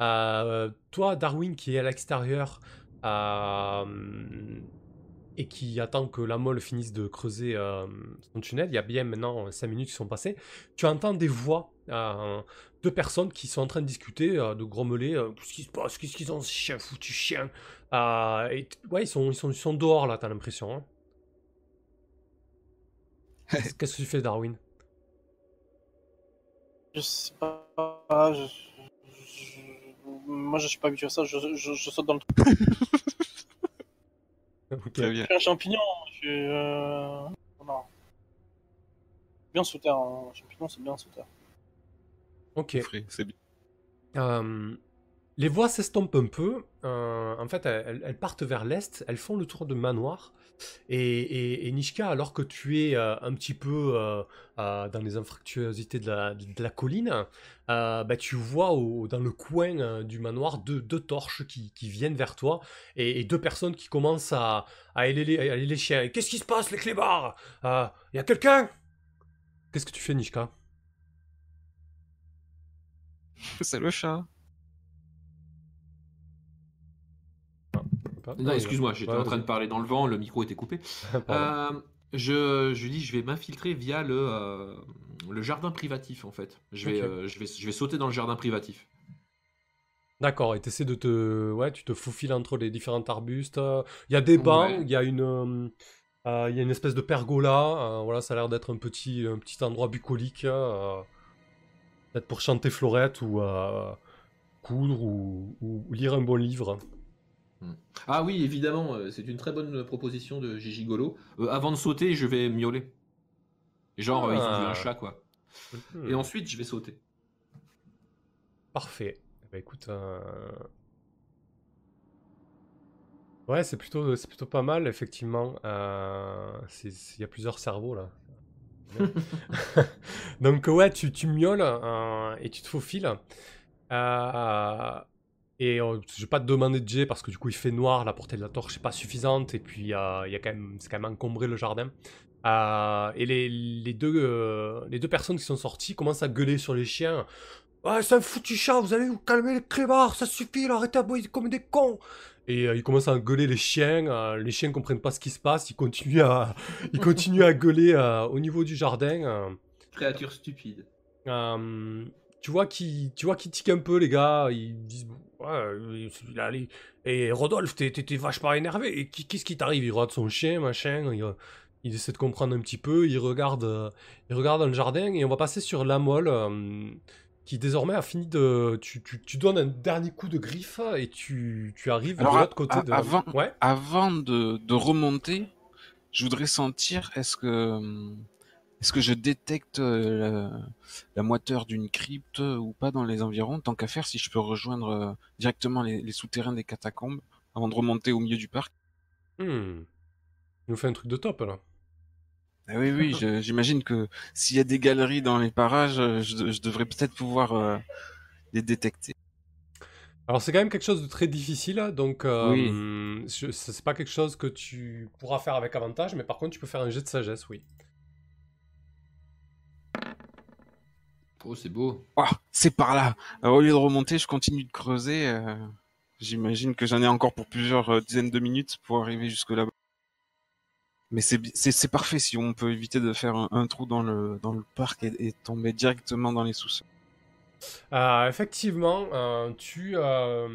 Euh, toi, Darwin, qui est à l'extérieur et qui attend que la molle finisse de creuser son tunnel, il y a bien maintenant 5 minutes qui sont passées, tu entends des voix euh, de personnes qui sont en train de discuter, euh, de grommeler, euh, qu'est-ce qui se passe, qu'est-ce qu'ils ont, ces chiens foutus chiens. Euh, et ouais, ils sont, ils, sont, ils sont dehors là, t'as l'impression. hein. Qu'est-ce que tu fais, Darwin? Je sais pas. Je... je- Moi, je suis pas habitué à ça. Je, je- je saute dans le truc. Ok. Très bien. Je suis un champignon. Je suis. Euh... Non. Bien sous terre. Un champignon, c'est bien sous terre. Ok. Frais, C'est bien. Euh, les voix s'estompent un peu. Euh, en fait, elles, elles partent vers l'est. Elles font le tour de manoir. Et, et- et Nishka, alors que tu es euh, un petit peu dans les infractuosités de la, de la colline, bah, tu vois au- dans le coin du manoir deux, deux torches qui, qui viennent vers toi et, et deux personnes qui commencent à, à les chiens. Qu'est-ce qui se passe, les clébards? Il y a quelqu'un? Qu'est-ce que tu fais, Nishka? C'est le chat. Non, excuse-moi, j'étais ouais, en train de parler dans le vent, le micro était coupé. Euh, je, je dis, je vais m'infiltrer via le, euh, le jardin privatif, en fait. Je vais, euh, je vais, je vais sauter dans le jardin privatif. D'accord, et t'essaies de te... Ouais, tu te faufiles entre les différents arbustes. Il y a des bancs, Ouais. il y a une... euh, euh, il y a une espèce de pergola. euh, voilà, ça a l'air d'être un petit, un petit endroit bucolique. Peut-être pour chanter Florette ou euh, coudre ou, ou lire un bon livre. Ah oui, évidemment, euh, c'est une très bonne proposition de Gigi Golo. Euh, avant de sauter, je vais miauler. Genre, euh, ils ont vu Ah. un chat, quoi. Hmm, Et ensuite, je vais sauter. Parfait. Ben, écoute... euh, Ouais, c'est plutôt, c'est plutôt pas mal, effectivement. Euh, Il y a plusieurs cerveaux, là. Donc ouais, tu, tu miaules euh, et tu te faufiles. Euh, et euh, je vais pas te demander de jet parce que du coup il fait noir, la portée de la torche n'est pas suffisante et puis euh, a c'est quand même encombré le jardin. Euh, et les, les deux, les deux personnes qui sont sorties commencent à gueuler sur les chiens. Ouais, c'est un foutu chat, vous allez vous calmer les clébards, ça suffit, arrêtez à boire comme des cons. Et euh, ils commencent à gueuler les chiens, euh, les chiens comprennent pas ce qui se passe, ils continuent à, ils continuent à gueuler euh, au niveau du jardin. euh. Créature stupide. Tu vois qui tu vois qui tique un peu les gars ils disent ouais il a les- et Rodolphe t'es vachement énervé et qu'est-ce qui t'arrive? Il regarde son chien machin il, il essaie de comprendre un petit peu il regarde il regarde dans le jardin et on va passer sur la molle qui désormais a fini de tu, tu, tu donnes un dernier coup de griffe et tu, tu arrives Alors, de l'autre côté à- de avant- ouais Avant de, de remonter, je voudrais sentir est-ce que est-ce que je détecte euh, la, la moiteur d'une crypte ou pas dans les environs? Tant qu'à faire, si je peux rejoindre euh, directement les, les souterrains des catacombes avant de remonter au milieu du parc. Hmm. il nous fait un truc de top là Ah oui, oui, j'imagine que s'il y a des galeries dans les parages, euh, je, je devrais peut-être pouvoir euh, les détecter. Alors c'est quand même quelque chose de très difficile, donc euh, Oui. c'est pas quelque chose que tu pourras faire avec avantage, mais par contre tu peux faire un jet de sagesse, oui. Oh, c'est beau. Ah, c'est par là. Alors, au lieu de remonter, je continue de creuser. euh, J'imagine que j'en ai encore pour plusieurs euh, dizaines de minutes pour arriver jusque là-bas. Mais c'est parfait si on peut éviter de faire un, un trou dans le dans le parc et, et tomber directement dans les sous-sols. Euh, effectivement, euh, tu, euh,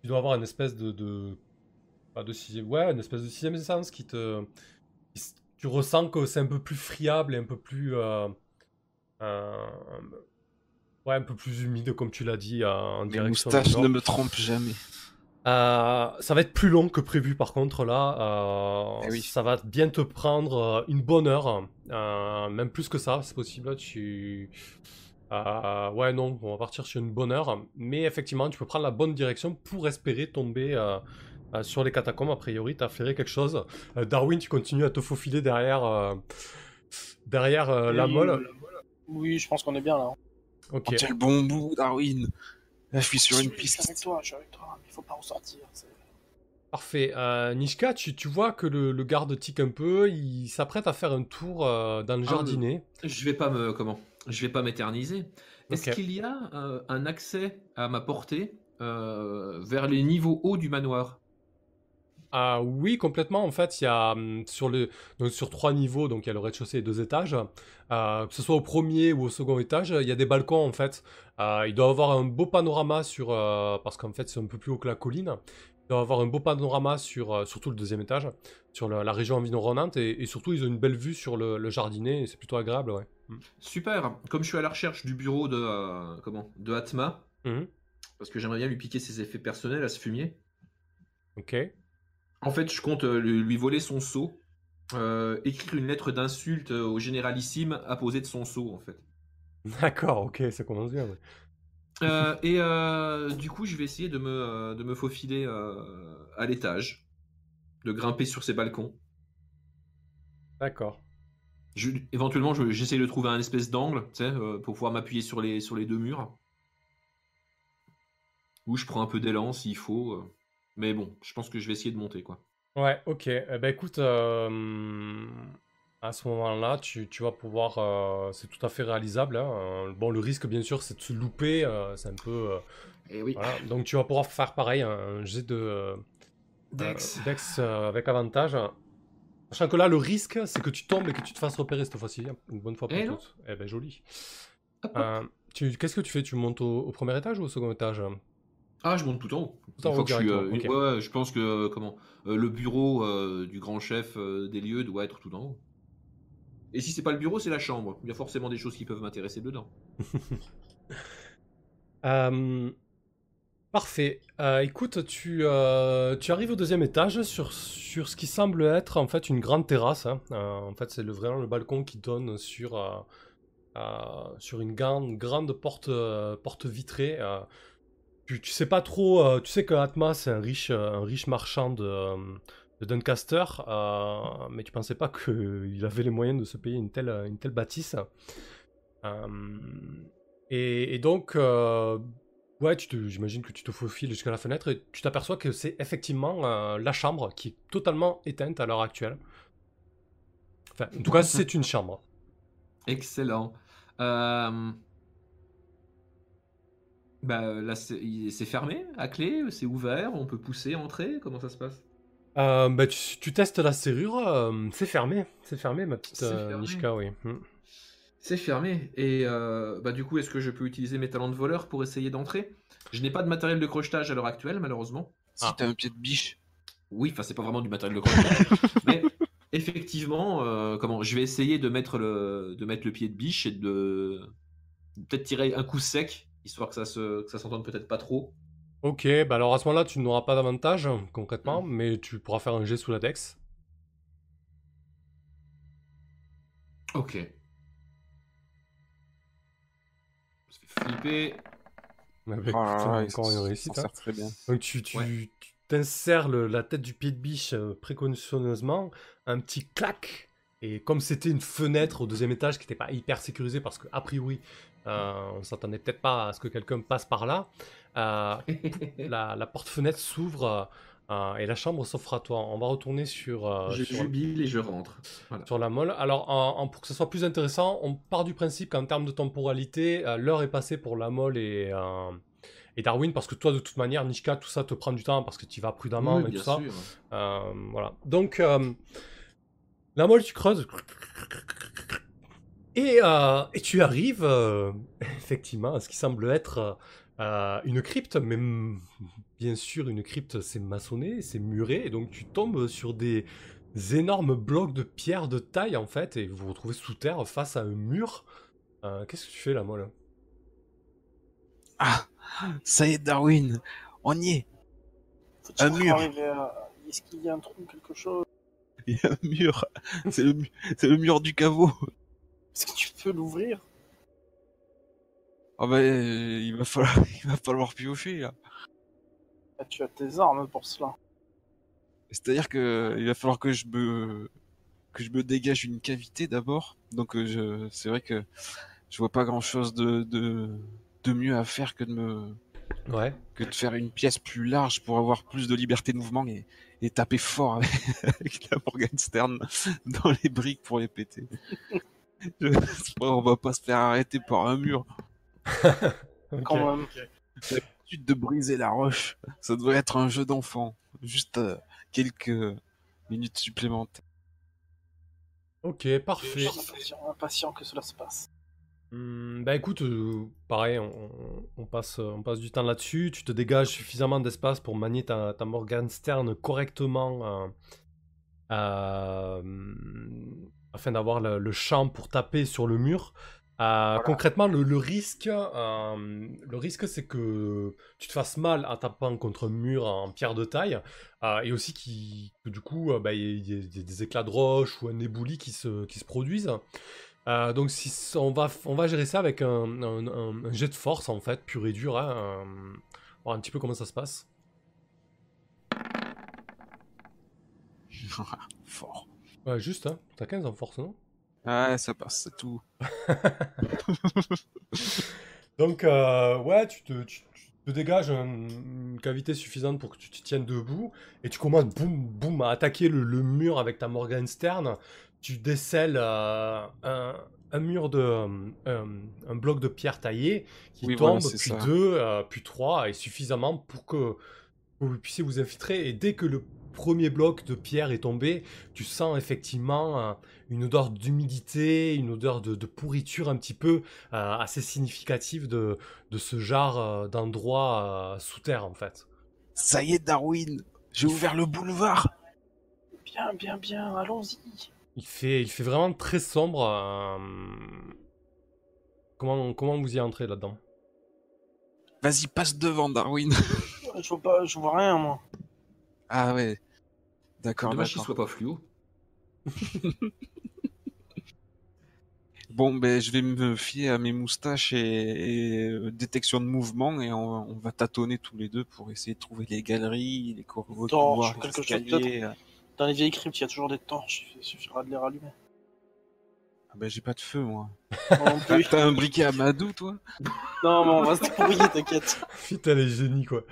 tu dois avoir une espèce de, de pas de sixième, ouais, une espèce de sixième sens qui te, qui tu ressens que c'est un peu plus friable et un peu plus, euh, ouais, un peu plus humide comme tu l'as dit en direction du moustaches ne me trompent jamais. Euh, ça va être plus long que prévu par contre là. euh, Eh oui. Ça va bien te prendre euh, une bonne heure, euh, même plus que ça, c'est possible. Tu, euh, ouais non, on va partir sur une bonne heure, mais effectivement tu peux prendre la bonne direction pour espérer tomber euh, euh, sur les catacombes. A priori, t'as flairé quelque chose. Euh, Darwin, tu continues à te faufiler derrière, euh, derrière euh, la molle. Oui, je pense qu'on est bien là. hein. Ok. On tient le bon bout, Darwin. Là, je suis sur Je une suis- Je suis avec piste. toi, je suis avec toi, mais il faut pas en sortir. c'est- Parfait. Euh, Nishka, tu, tu vois que le, le garde tique un peu, il s'apprête à faire un tour euh, dans le Ah, jardinet. Je vais pas me comment? Je vais pas m'éterniser. Est-ce qu'il y a euh, un accès à ma portée euh, vers les niveaux hauts du manoir? Ah oui, complètement. En fait, il y a hum, sur, le, donc, sur trois niveaux, donc il y a le rez-de-chaussée et deux étages. Euh, que ce soit au premier ou au second étage, il y a des balcons en fait. Euh, il doit avoir un beau panorama sur, euh, parce qu'en fait c'est un peu plus haut que la colline. Il doit avoir un beau panorama sur, surtout le deuxième étage, sur la, la région environnante et, et surtout ils ont une belle vue sur le, le jardinet et c'est plutôt agréable, ouais. Mm. Super. Comme je suis à la recherche du bureau de comment de Atma, Mhm. parce que j'aimerais bien lui piquer ses effets personnels à ce fumier. Ok. En fait, je compte euh, lui voler son seau, euh, écrire une lettre d'insulte euh, au généralissime apposé de son seau, en fait. D'accord, ok, ça commence bien. ouais. Euh, et euh, du coup, je vais essayer de me, de me faufiler à l'étage, de grimper sur ces balcons. D'accord. Je- éventuellement, je- j'essaie de trouver un espèce d'angle, tu sais, pour pouvoir m'appuyer sur les, sur les deux murs. Ou je prends un peu d'élan s'il faut. Mais bon, je pense que je vais essayer de monter, quoi. Ouais, ok. Eh ben écoute, euh, à ce moment-là, tu, tu vas pouvoir. euh, c'est tout à fait réalisable. hein. Bon, le risque, bien sûr, c'est de se louper. euh, c'est un peu. euh, Et oui. voilà. Donc, tu vas pouvoir faire pareil, un, un jet de. Dex. euh, Dex euh, avec avantage. Sachant que là, le risque, c'est que tu tombes et que tu te fasses repérer cette fois-ci. hein, Une bonne fois pour Eh toutes. Eh ben, joli. Euh, Qu'est-ce que tu fais? Tu montes au, au premier étage ou au second étage? Ah, je monte tout en haut. Tout en je suis, euh, ouais, pense que euh, comment euh, le bureau euh, du grand chef des lieux doit être tout en haut. Et si c'est pas le bureau, c'est la chambre. Il y a forcément des choses qui peuvent m'intéresser dedans. Euh, Parfait. Euh, écoute, tu, euh, tu arrives au deuxième étage sur, sur ce qui semble être en fait une grande terrasse. hein. En fait, c'est le, vraiment le balcon qui donne sur, sur une grande, grande porte, porte vitrée. Tu, tu sais pas trop. euh, tu sais que Atma, c'est un riche, euh, un riche marchand de, euh, de Doncaster, euh, mais tu pensais pas qu'il avait les moyens de se payer une telle, une telle bâtisse. Et, et donc, ouais, j'imagine que tu te faufiles jusqu'à la fenêtre et tu t'aperçois que c'est effectivement euh, la chambre qui est totalement éteinte à l'heure actuelle. Enfin, en tout cas, c'est une chambre. Excellent. Euh, Bah là, c'est fermé à clé, c'est ouvert, on peut pousser, entrer. Comment ça se passe? Euh, bah, tu, tu testes la serrure, euh, c'est fermé, c'est fermé, ma petite euh, fermé. Mishka, oui. Hmm. C'est fermé. Et euh, bah du coup, est-ce que je peux utiliser mes talents de voleur pour essayer d'entrer? Je n'ai pas de matériel de crochetage à l'heure actuelle, malheureusement. Si Ah. t'as un pied de biche. Oui, enfin c'est pas vraiment du matériel de crochetage, mais effectivement, euh, comment Je vais essayer de mettre le de mettre le pied de biche et de peut-être tirer un coup sec, histoire que ça se que ça s'entende peut-être pas trop. Ok, bah alors à ce moment-là, tu n'auras pas d'avantage concrètement, mais tu pourras faire un jet sous la dex. Ok. Ça fait flipper. Bah, Oh là écoute, là, encore il une réussite. hein. très bien. Donc tu, tu, Ouais. tu t'insères le- la tête du pied de biche euh, précautionneusement, un petit clac, et comme c'était une fenêtre au deuxième étage qui n'était pas hyper sécurisée parce qu'a priori euh, on s'attendait peut-être pas à ce que quelqu'un passe par là, euh, la, la porte-fenêtre s'ouvre euh, et la chambre s'offre à toi. On va retourner sur, je sur, jubile et je rentre. Voilà. sur la molle. Alors en- en- pour que ce soit plus intéressant, on part du principe qu'en termes de temporalité, l'heure est passée pour la molle et... et Darwin, parce que toi, de toute manière, Nishka, tout ça te prend du temps parce que tu vas prudemment Oui, et bien tout ça. sûr. Euh, voilà. Donc, la molle, tu creuses. Et, euh, et tu arrives, euh, effectivement, à ce qui semble être euh, une crypte, mais bien sûr, une crypte, c'est maçonné, c'est muré, et donc tu tombes sur des énormes blocs de pierre de taille, en fait, et vous vous retrouvez sous terre face à un mur. Euh, Qu'est-ce que tu fais, la molle Ah, ça y est, Darwin, on y est. Un mur. arriver à- Est-ce qu'il y a un trou, quelque chose? Il y a un mur. C'est le, mu- c'est le mur du caveau. Est-ce que tu peux l'ouvrir? Ah bah, euh, il va falloir, il va falloir piocher là. Ah, Tu as tes armes pour cela. C'est-à-dire que il va falloir que je me que je me dégage une cavité d'abord. Donc euh, je c'est vrai que je vois pas grand-chose de, de de mieux à faire que de me Ouais. que de faire une pièce plus large pour avoir plus de liberté de mouvement et, et taper fort avec, avec la Morgenstern dans les briques pour les péter. Je- on va pas se faire arrêter par un mur. Ok. Quand même. L'habitude de briser la roche, ça devrait être un jeu d'enfant. Juste euh, quelques minutes supplémentaires. Ok, parfait. Je suis impatient, que cela se passe. Hmm, bah écoute, euh, pareil, on, on passe, on passe du temps là-dessus. Tu te dégages suffisamment d'espace pour manier ta, ta Morgenstern correctement euh, euh, afin d'avoir le, le champ pour taper sur le mur. Euh, Concrètement, le, le risque, euh, le risque, c'est que tu te fasses mal en tapant contre un mur en pierre de taille, euh, et aussi qui, que du coup, bah, il y, ait- des éclats de roche ou un éboulis qui se, qui se produisent. Euh, donc si on va, on va gérer ça avec un, un- un- un jet de force en fait, pur et dur, hein, voir un petit peu comment ça se passe. Fort. Ouais, juste, hein, t'as 15 en force, non? Ouais, ça passe, c'est tout. Donc, euh, ouais, tu te, tu, tu- te dégages un- une cavité suffisante pour que tu te tiennes debout et tu commences boum boum à attaquer le, le mur avec ta Morgenstern. Tu décèles euh, un, un mur de euh, un, bloc de pierre taillée qui Oui, tombe, voilà, puis ça. deux, puis trois, et suffisamment pour que vous puissiez vous infiltrer. Et dès que le premier bloc de pierre est tombé, tu sens effectivement euh, une odeur d'humidité, une odeur de, de pourriture un petit peu euh, assez significative de, de ce genre euh, d'endroit euh, sous terre en fait. Ça y est, Darwin, j'ai ouvert le boulevard. Bien, bien, bien, allons-y. Il fait, il fait vraiment très sombre. euh, Comment, comment vous y entrez là-dedans? Vas-y, passe devant, Darwin. Je vois pas, je vois rien, moi. Ah ouais. D'accord, Dommage qu'il soit pas fluo. Bon, ben, je vais me fier à mes moustaches et, et, euh, détection de mouvement et on, on va tâtonner tous les deux pour essayer de trouver les galeries, les couloirs, les quelque chose escaliers. euh. Dans les vieilles cryptes, il y a toujours des torches. Il suffira de les rallumer. Ah ben, j'ai pas de feu, moi. T'as un briquet à Madou, toi? Non, mais on va se débrouiller, t'inquiète. Putain, les génies quoi.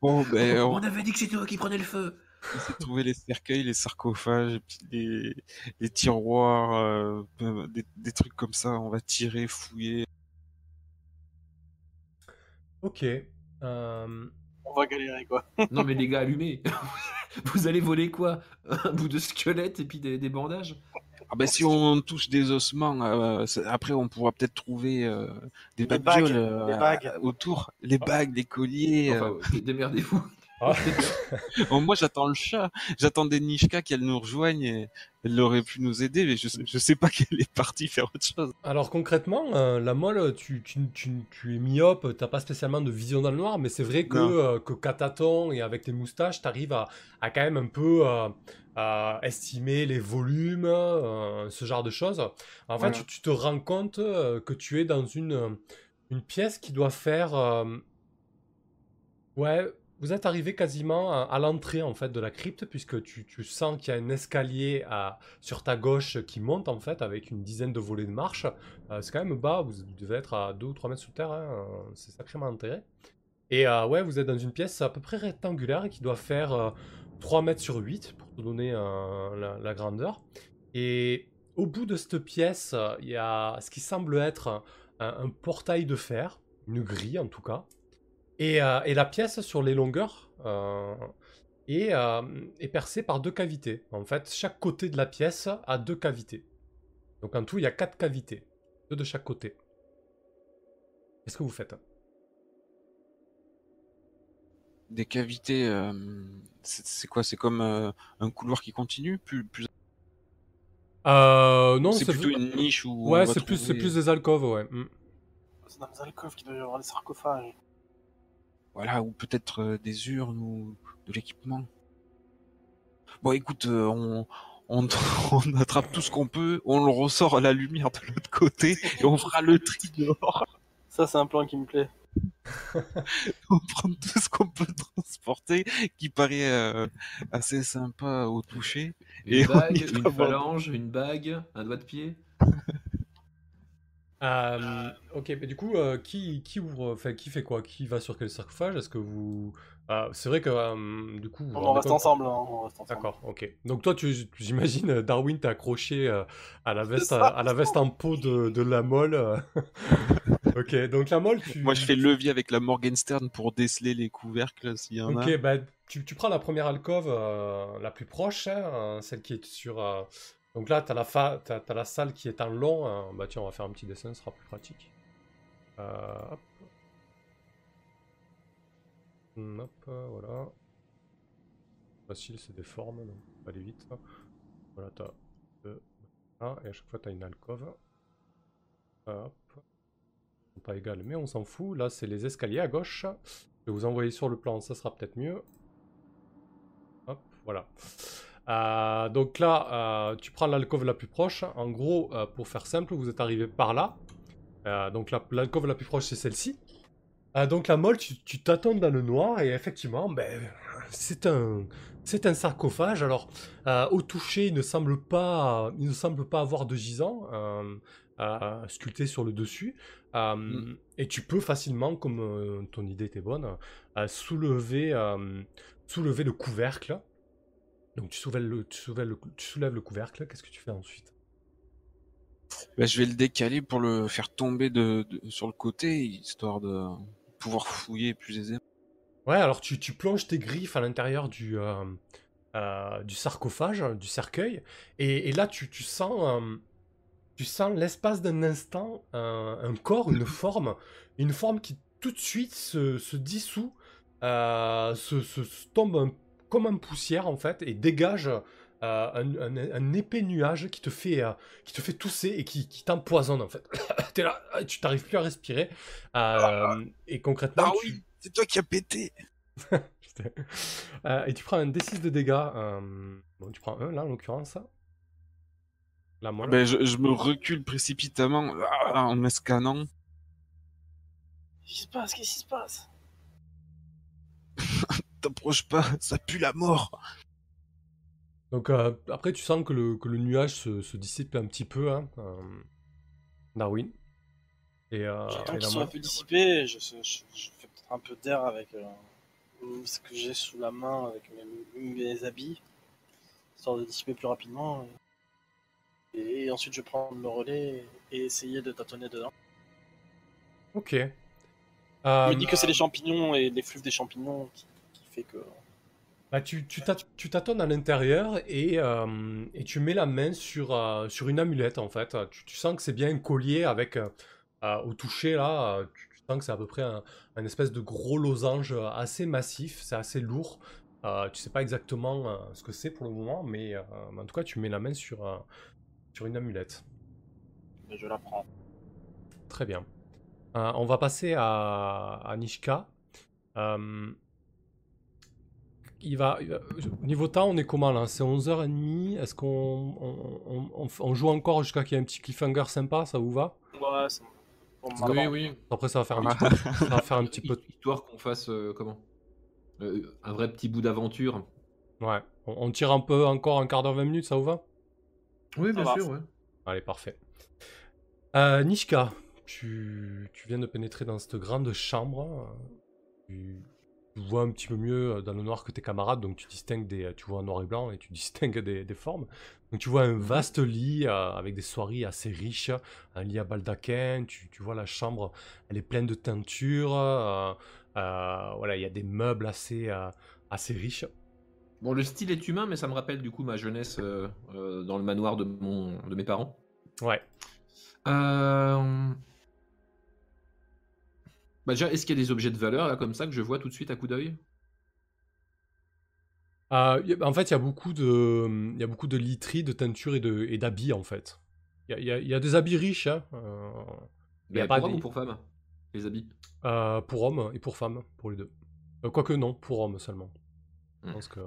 Bon, ben, on On avait dit que c'était toi qui prenais le feu. essaie de trouver les cercueils, les sarcophages, et puis les, les tiroirs, euh, euh, des, des trucs comme ça. On va tirer, fouiller. Ok. euh, On va galérer, quoi. Non mais les gars, allumez. Vous allez voler quoi? Un bout de squelette et puis des, des bandages? Ah ben, si on touche des ossements, euh, après on pourra peut-être trouver euh, des Des babioles bagues, euh, des bagues. autour, les bagues, les colliers. euh. Enfin, démerdez-vous. Ah, Bon, moi, j'attends le chat. J'attendais Nishka qu'elle nous rejoigne et elle aurait pu nous aider, mais je, sais- je sais pas qu'elle est partie faire autre chose. Alors concrètement, euh, la molle, tu, tu, tu, tu es myope, t'as pas spécialement de vision dans le noir, mais c'est vrai que, euh, que tâtons et avec tes moustaches, t'arrives à, à quand même un peu euh, à estimer les volumes, euh, ce genre de choses. En Voilà. fait, tu, te rends compte que tu es dans une, une pièce qui doit faire... Ouais, vous êtes arrivé quasiment à, l'entrée en fait de la crypte puisque tu, sens qu'il y a un escalier sur ta gauche qui monte en fait avec une dizaine de volets de marche. Euh, c'est quand même bas, vous devez être à 2 ou 3 mètres sous terre, hein, euh, c'est sacrément enterré. Et euh, ouais, vous êtes dans une pièce à peu près rectangulaire qui doit faire euh, 3 mètres sur 8 pour te donner la, grandeur. Et au bout de cette pièce, il y a ce qui semble être un portail de fer, une grille en tout cas. Et, euh, et la pièce sur les longueurs euh, est, euh, est percée par deux cavités. En fait, chaque côté de la pièce a deux cavités. Donc en tout, il y a quatre cavités, deux de chaque côté. Qu'est-ce que vous faites? Des cavités, euh, c'est quoi? C'est comme euh, un couloir qui continue? Plus, plus... euh, Non, C'est plutôt une niche où. on Ouais, c'est plus, c'est trouver- plus des alcôves, ouais. Mm. C'est dans les alcôves qu'il doit y avoir des sarcophages. Voilà, ou peut-être euh, des urnes ou de l'équipement. Bon, écoute, euh, on, on, on attrape tout ce qu'on peut, on le ressort à la lumière de l'autre côté et on fera le tri dehors. Ça, c'est un plan qui me plaît. on prend tout ce qu'on peut transporter, qui paraît euh, assez sympa au toucher. Une Et on bague, une phalange, une bague, un doigt de pied. Euh, ok, mais du coup, euh, qui, qui ouvre, enfin, qui fait quoi? Qui va sur quel sarcophage? Est-ce que vous... Ah, c'est vrai que, euh, du coup... vous On reste ensemble. hein, on reste ensemble. D'accord, ok. Donc toi, tu, j'imagine, euh, Darwin t'a accroché euh, à, la veste, à, la veste en peau de, de la molle. euh. ok, donc la molle, tu... Moi, je fais le levier avec la Morgenstern pour déceler les couvercles s'il y en a. Ok, bah, tu, tu prends la première alcôve euh, la plus proche, hein, euh, celle qui est sur... Donc là, tu as, la fa... t'as, t'as la salle qui est en long. hein. Bah tiens, on va faire un petit dessin, ce sera plus pratique. Euh, hop. Hop, euh, voilà. Facile, c'est des formes, donc on va aller vite. Voilà, t'as deux, un, et à chaque fois, tu as une alcôve. Hop. Pas égal, mais on s'en fout. Là, c'est les escaliers à gauche. Je vais vous envoyer sur le plan, ça sera peut-être mieux. Hop, voilà. Euh, donc là, euh, tu prends l'alcôve la plus proche. En gros, euh, pour faire simple, vous êtes arrivé par là. Donc la- l'alcôve la plus proche, c'est celle-ci. Donc la molle, tu tâtonnes dans le noir et effectivement, ben, c'est un, c'est un sarcophage. Alors, au toucher, il ne semble pas, il ne semble pas avoir de gisant sculpté sur le dessus. Mm. Et tu peux facilement, comme ton idée était bonne, soulever, soulever le couvercle. Donc, tu soulèves le, tu soulèves le, tu soulèves le couvercle. Qu'est-ce que tu fais ensuite? Bah, je vais le décaler pour le faire tomber de, de- sur le côté, histoire de pouvoir fouiller plus aisément. Ouais, alors tu, tu plonges tes griffes à l'intérieur du, euh, euh, du sarcophage, du cercueil, et, et là tu, tu sens, euh, tu sens l'espace d'un instant un, un corps, une forme, une forme qui tout de suite se, se dissout, euh, se, se- se tombe un- comme en poussière en fait, et dégage euh, un, un- un épais nuage qui te fait, euh, qui te fait tousser et qui, qui t'empoisonne en fait. T'es là, tu t'arrives plus à respirer, euh, et concrètement Ah tu- oui, c'est toi qui as pété. Euh, et tu prends un D6 de dégâts. euh, Bon, tu prends un là en l'occurrence. La moelle. Ben, je, je me recule précipitamment ah, en me scannant. Qu'est-ce qui se passe? Qu'est-ce qui se passe? T'approches pas, ça pue la mort Donc euh, après, tu sens que le, que le nuage se, se dissipe un petit peu. Hein, euh, Darwin. Et, euh, J'attends qu'il soit un peu dissipé. Je, je, je- je fais peut-être un peu d'air avec euh, ce que j'ai sous la main, avec mes, mes habits, histoire de dissiper plus rapidement. Et, et ensuite, je prends le relais et essayer de tâtonner dedans. Ok. Je Euh, me dis que c'est les champignons et l'effluve des champignons qui fait que. Bah, tu, tu, tâ- tu tâtonnes à l'intérieur et, euh, et tu mets la main sur, euh, sur une amulette en fait. Tu, tu sens que c'est bien un collier avec euh, au toucher là. Tu, tu sens que c'est à peu près un, un espèce de gros losange assez massif, c'est assez lourd. Euh, tu sais pas exactement euh, ce que c'est pour le moment, mais, euh, en tout cas tu mets la main sur, euh, sur une amulette. Mais je la prends. Très bien. Euh, on va passer à, à Nishka. Il va, il va- Niveau temps, on est comment là? C'est 11h30. Est-ce qu'on on, on- on- on joue encore jusqu'à qu'il y ait un petit cliffhanger sympa Ça vous va? Ouais, c'est Oui, oui. Après, ça va faire un petit peu, ça va faire un petit peu. Histoire qu'on fasse euh, comment? Euh, Un vrai petit bout d'aventure. Ouais. On, on tire un peu encore un quart d'heure, 20 minutes, ça vous va? Oui, bien sûr, ouais. Allez, parfait. Euh, Nishka, tu, tu viens de pénétrer dans cette grande chambre. Tu vois un petit peu mieux euh, dans le noir que tes camarades, donc tu distingues des, tu vois en noir et blanc et tu distingues des, des formes. Donc tu vois un vaste lit euh, avec des soieries assez riches, un lit à baldaquin. Tu, tu vois la chambre, elle est pleine de teintures. euh, euh, voilà, il y a des meubles assez, euh, assez riches. Bon, le style est humain, mais ça me rappelle du coup ma jeunesse euh, euh, dans le manoir de, mon, de mes parents. Ouais. Euh... Bah déjà, est-ce qu'il y a des objets de valeur là comme ça que je vois tout de suite à coup d'œil? Euh, y a- en fait, il y a beaucoup de, il y a beaucoup de literies, de teintures et de, et d'habits en fait. Il y a, il y a- il y a des habits riches, hein, euh, Mais y a pas pour homme des- ou pour femme Les habits? Euh, pour hommes et pour femmes, pour les deux. Euh, quoique non, pour hommes seulement. Je Hmm. pense que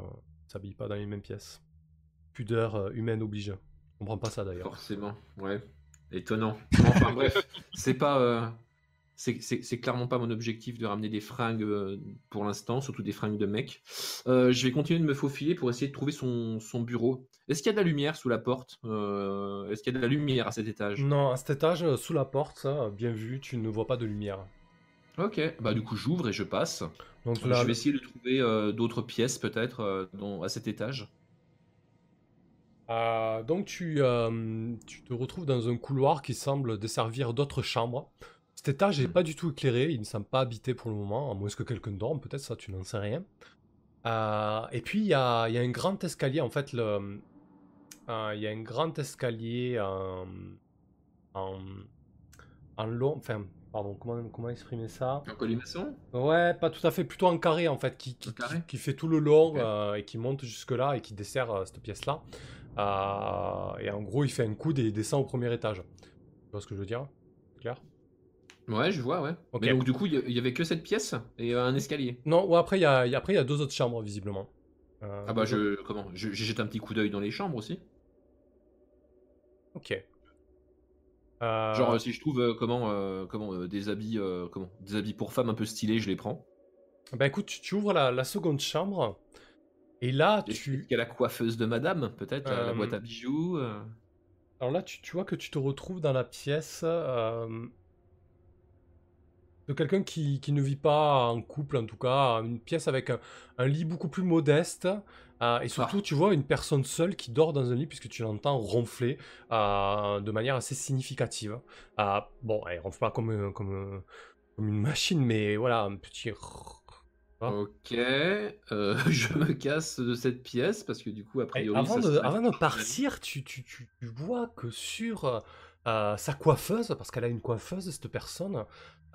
ça s'habille pas dans les mêmes pièces. Pudeur euh, humaine oblige. Je comprends pas ça d'ailleurs. Forcément, ouais. Étonnant. Enfin bref, c'est pas. euh, C'est clairement pas mon objectif de ramener des fringues euh, pour l'instant, surtout des fringues de mec. Euh, je vais continuer de me faufiler pour essayer de trouver son, son bureau. Est-ce qu'il y a de la lumière sous la porte Euh, Est-ce qu'il y a de la lumière à cet étage? Non, à cet étage, sous la porte, ça, bien vu, tu ne vois pas de lumière. Ok, bah du coup j'ouvre et je passe. Donc là, je vais essayer de trouver euh, d'autres pièces peut-être à cet étage. Euh, donc tu, tu te retrouves dans un couloir qui semble desservir d'autres chambres. Cet étage n'est Mhm. pas du tout éclairé, il ne semble pas habité pour le moment, à moins que quelqu'un dorme, peut-être ça tu n'en sais rien. Euh, et puis il y a, il y a un grand escalier, en fait, euh, il y a un grand escalier en, en, en long, enfin, pardon, comment, comment exprimer ça? Un colimaçon? Ouais, pas tout à fait, plutôt en carré en fait, qui, qui, Un carré? qui- qui fait tout le long euh, et qui monte jusque là et qui dessert euh, cette pièce-là. Euh, et en gros, il fait un coude et il descend au premier étage. Tu vois ce que je veux dire? Ouais, je vois, ouais. Ok. Mais donc du coup, il y il avait que cette pièce et euh, un escalier. Non, ouais, après, il y a, il y a- après, il y a deux autres chambres, visiblement. Euh, Ah bah autres- je comment? Je, je jette un petit coup d'œil dans les chambres aussi. Ok. Euh, Genre euh, si je trouve comment comment des habits comment des habits pour femmes un peu stylés, je les prends. Bah écoute, tu, tu ouvres la, la seconde chambre Et là, Est-ce tu... qu'il y a la coiffeuse de madame, peut-être, la, boîte à bijoux. Alors là, tu, tu vois que tu te retrouves dans la pièce de quelqu'un qui, qui ne vit pas en couple, en tout cas, une pièce avec un, un lit beaucoup plus modeste. euh, et surtout, Ah. tu vois une personne seule qui dort dans un lit puisque tu l'entends ronfler euh, de manière assez significative. Euh, bon, elle ronfle pas comme, comme, comme une machine, mais voilà, un petit... Ah. Ok, je me casse de cette pièce parce que du coup, a Et priori, avant, ça de, avant de partir, tu, tu- tu- vois que sur sa coiffeuse, parce qu'elle a une coiffeuse, cette personne,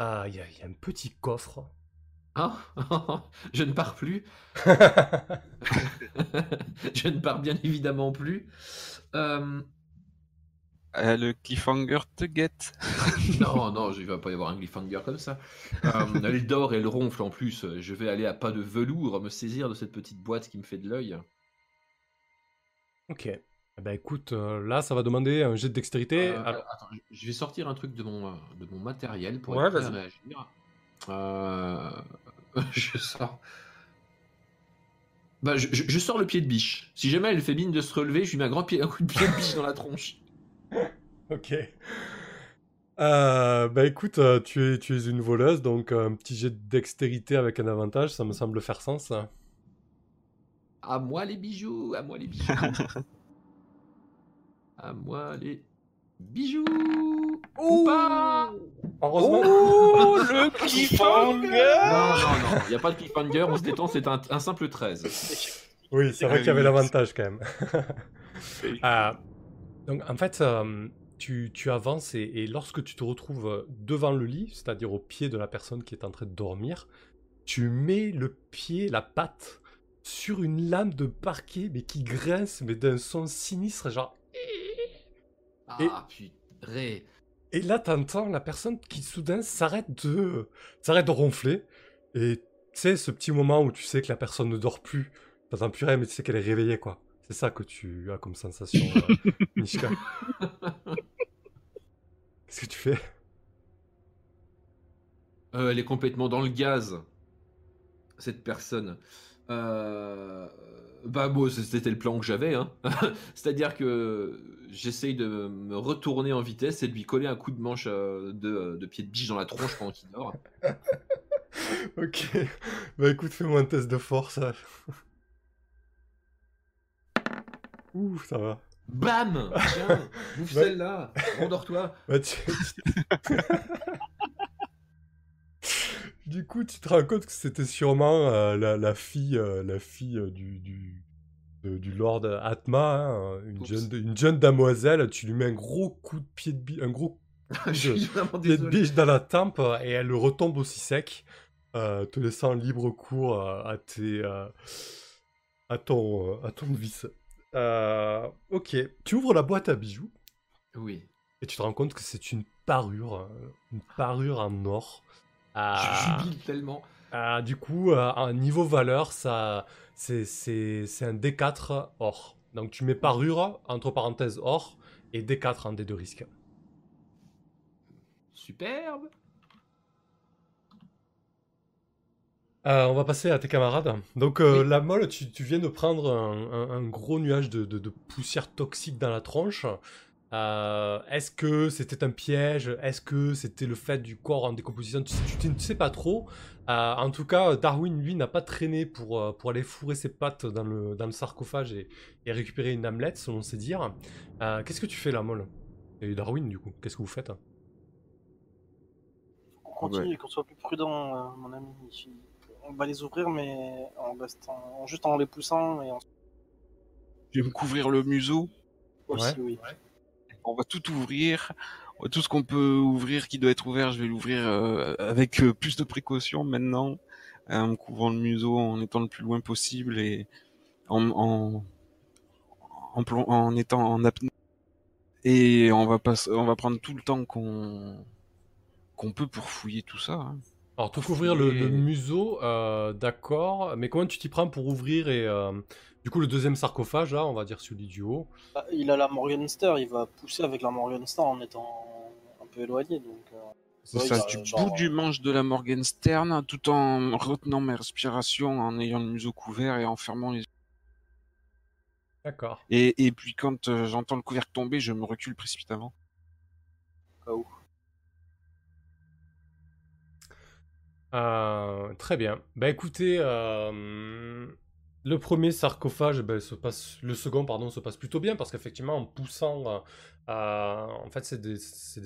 euh, il y, a- il y a un petit coffre. Ah, je ne pars plus. je ne pars bien évidemment plus. Euh, Euh, le cliffhanger te guette. non, non, il va pas y avoir un cliffhanger comme ça. Euh, elle dort, elle ronfle en plus. Je vais aller à pas de velours me saisir de cette petite boîte qui me fait de l'œil. ok. Eh ben écoute, euh, là, ça va demander un jet de dextérité. Euh, Alors- attends, je- je vais sortir un truc de mon, euh, de mon matériel pour Ouais, être prêt à vas-y. réagir. Euh, je sors. Bah, je, je- je sors le pied de biche. Si jamais elle fait mine de se relever, je lui mets un grand pied, un coup de pied de biche dans la tronche. Ok. Euh, bah écoute, euh, tu es, tu es une voleuse, donc euh, un petit jet de dextérité avec un avantage, ça me semble faire sens. À moi les bijoux, à moi les bijoux. à moi les bijoux. Ou pas Heureusement. Oh, le cliffhanger Non, non, non, il n'y a pas de cliffhanger, on se détend, c'est un, un simple 13. Oui, c'est vrai qu'il y avait l'avantage quand même. Euh, donc en fait, euh, tu, tu avances et, et lorsque tu te retrouves devant le lit, c'est-à-dire au pied de la personne qui est en train de dormir, tu mets le pied, la patte, sur une lame de parquet, mais qui grince, mais d'un son sinistre, genre... Ah, putain. Et là, t'entends la personne qui soudain s'arrête de, s'arrête de ronfler. Et tu sais, ce petit moment où tu sais que la personne ne dort plus, t'entends plus rien, mais tu sais qu'elle est réveillée, quoi. C'est ça que tu as comme sensation, euh, Mishka. Qu'est-ce que tu fais? Euh, elle est complètement dans le gaz, cette personne. Euh, Bah bon, c'était le plan que j'avais. Hein. C'est-à-dire que j'essaye de me retourner en vitesse et de lui coller un coup de manche euh, de, de pied de biche dans la tronche pendant qu'il dort. Ok. Bah écoute, fais-moi un test de force. Ouh, ça va. Bam Tiens, celle-là Endors-toi Bah, tu- du coup, tu te rends compte que c'était sûrement euh, la, la fille, euh, la fille euh, du, du, de- du Lord Atma, hein, une, Oups. jeune, une jeune damoiselle. Tu lui mets un gros coup de pied de biche, un gros pied de biche dans la tempe et elle retombe aussi sec, te laissant libre cours à tes, à ton, à ton vice. Ok, tu ouvres la boîte à bijoux. Oui. Et tu te rends compte que c'est une parure, euh, une parure en or. Je Ah, jubile tellement. ah, du coup, euh, à niveau valeur, ça, c'est, c'est, c'est un D4 or. Donc tu mets parure, entre parenthèses or, et D4 en D de risque. Superbe Euh, on va passer à tes camarades. Donc euh, Oui. la molle, tu, tu viens de prendre un, un- un gros nuage de, de- de poussière toxique dans la tronche. Euh, Est-ce que c'était un piège? Est-ce que c'était le fait du corps en décomposition? Tu, tu- tu ne sais pas trop. Euh, en tout cas, Darwin, lui, n'a pas traîné pour, euh, pour aller fourrer ses pattes dans le, dans le sarcophage et, et récupérer une amelette, selon ses dires. Euh, Qu'est-ce que tu fais, la molle Et Darwin, du coup, qu'est-ce que vous faites? On continue et qu'on soit plus prudent, euh, mon ami. On va les ouvrir, mais en restant, juste en les poussant et en... Je vais me couvrir le museau. aussi, oui. On va tout ouvrir. Tout ce qu'on peut ouvrir qui doit être ouvert, je vais l'ouvrir euh, avec euh, plus de précaution maintenant, euh, en me couvrant le museau, en étant le plus loin possible et en, en, en, plon- en étant en apnée. Et on va pas, on va prendre tout le temps qu'on qu'on peut pour fouiller tout ça. hein. Alors, te couvrir le, le museau, euh, d'accord, mais comment tu t'y prends pour ouvrir et euh, du coup le deuxième sarcophage, là, on va dire celui du haut. Bah, Il a la Morgenster, il va pousser avec la Morgenster en étant un peu éloigné. Donc, euh, Ouais, ça, du genre- bout du manche de la Morgenstern, tout en retenant mes respirations, en ayant le museau couvert et en fermant les yeux. D'accord. Et, et puis quand euh, j'entends le couvercle tomber, je me recule précipitamment. Euh, très bien. Bah écoutez, euh, le premier sarcophage, ben, se passe, le second pardon, se passe plutôt bien parce qu'effectivement en poussant, euh, en fait c'est des,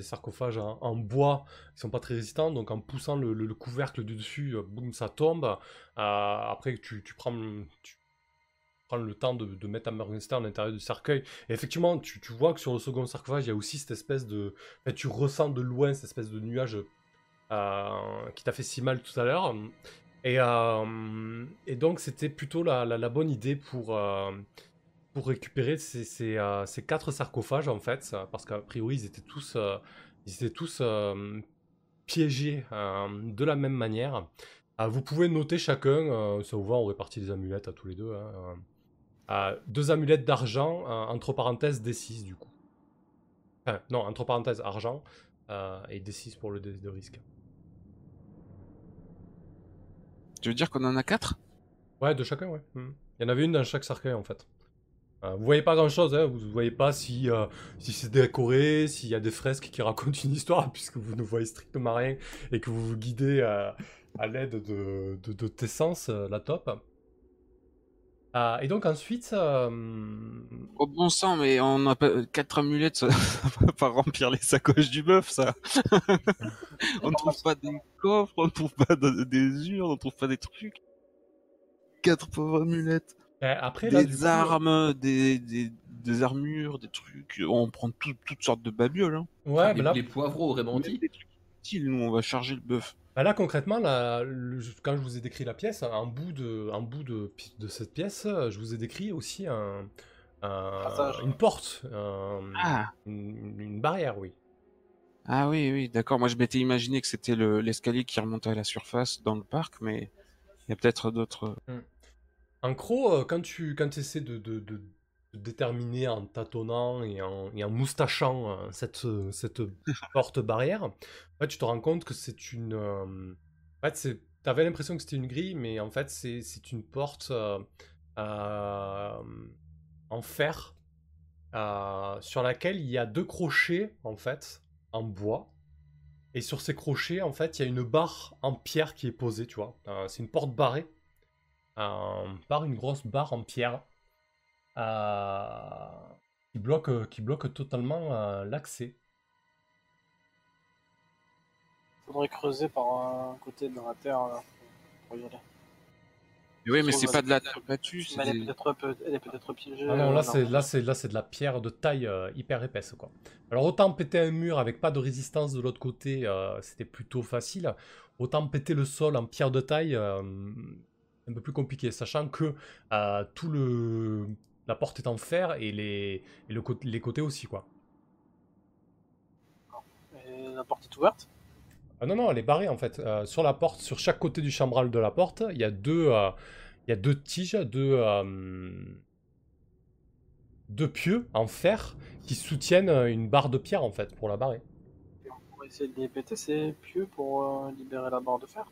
sarcophages en, bois qui sont pas très résistants, donc en poussant le, le- le couvercle du dessus, euh, boum, ça tombe. Euh, après tu, prends, le- temps de, de mettre ta Morgenstern à l'intérieur du cercueil. Et effectivement, tu, vois que sur le second sarcophage, il y a aussi cette espèce de, tu ressens de loin cette espèce de nuage qui t'a fait si mal tout à l'heure. Et, euh, et donc, c'était plutôt la, bonne idée pour, euh, récupérer euh, ces quatre sarcophages, en fait, parce qu'a priori, ils étaient tous, piégés de la même manière. Euh, vous pouvez noter chacun, ça vous va, on répartit les amulettes à tous les deux. hein, deux amulettes d'argent, entre parenthèses D6 du coup. Enfin, non, entre parenthèses argent et D6 pour le de risque. Tu veux dire qu'on en a quatre? Ouais, de chacun, ouais. Mhm. Il y en avait une dans chaque cercueil, en fait. Euh, vous voyez pas grand-chose, hein. Vous voyez pas si, euh, si c'est décoré, s'il y a des fresques qui racontent une histoire, puisque vous ne voyez strictement rien et que vous vous guidez euh, à l'aide de, de, de tes sens, la top. Euh, et donc ensuite, euh, Oh bon sang, mais on a pas quatre amulettes, ça, ça va pas remplir les sacoches du bœuf, ça. on ne trouve pas des coffres, on ne trouve pas de- des urnes, on ne trouve pas des trucs. Quatre pauvres amulettes. euh, après, là, Des coup, armes, des, des, des armures, des trucs. On prend tout- toutes sortes de babioles. Hein. ouais, Ah, mais les, là, les poivreaux Même Rémenti. des trucs utiles, nous, on va charger le bœuf. Bah là concrètement, là, le- quand je vous ai décrit la pièce, en bout de, en bout de, pi- de cette pièce, je vous ai décrit aussi un, un- Passage. une porte, un- Ah, une, une barrière, oui. ah oui, oui, d'accord. Moi, je m'étais imaginé que c'était le- l'escalier qui remontait à la surface dans le parc, mais il y a peut-être d'autres. En gros, euh, quand tu quand essaies de, de, de- de déterminer en tâtonnant et en, et en moustachant euh, cette, cette porte barrière, en fait, tu te rends compte que c'est une. euh, en fait, c'est- t'avais l'impression que c'était une grille, mais en fait, c'est c'est une porte euh, euh, en fer sur laquelle il y a deux crochets en fait en bois. Et sur ces crochets, en fait, il y a une barre en pierre qui est posée, tu vois. C'est une porte barrée par une grosse barre en pierre qui, bloque, qui bloque totalement euh, l'accès. Faudrait creuser par un côté dans la terre là, pour y aller. Oui, mais c'est pas de la terre battue, elle est peut-être peu- elle est peut-être piégée. Ah non, euh, là c'est là c'est là c'est de la pierre de taille euh, hyper épaisse quoi. Alors autant péter un mur avec pas de résistance de l'autre côté, euh, c'était plutôt facile. Autant péter le sol en pierre de taille, euh, un peu plus compliqué, sachant que euh, tout le la porte est en fer et les et le côté- les côtés aussi quoi. Et la porte est ouverte? Ah non, non, elle est barrée en fait. Euh, sur la porte, sur chaque côté du chambral de la porte, il y a deux, euh, il y a deux tiges, deux, euh, deux pieux en fer qui soutiennent une barre de pierre en fait pour la barrer. On va essayer de les péter ces pieux pour libérer la barre de fer?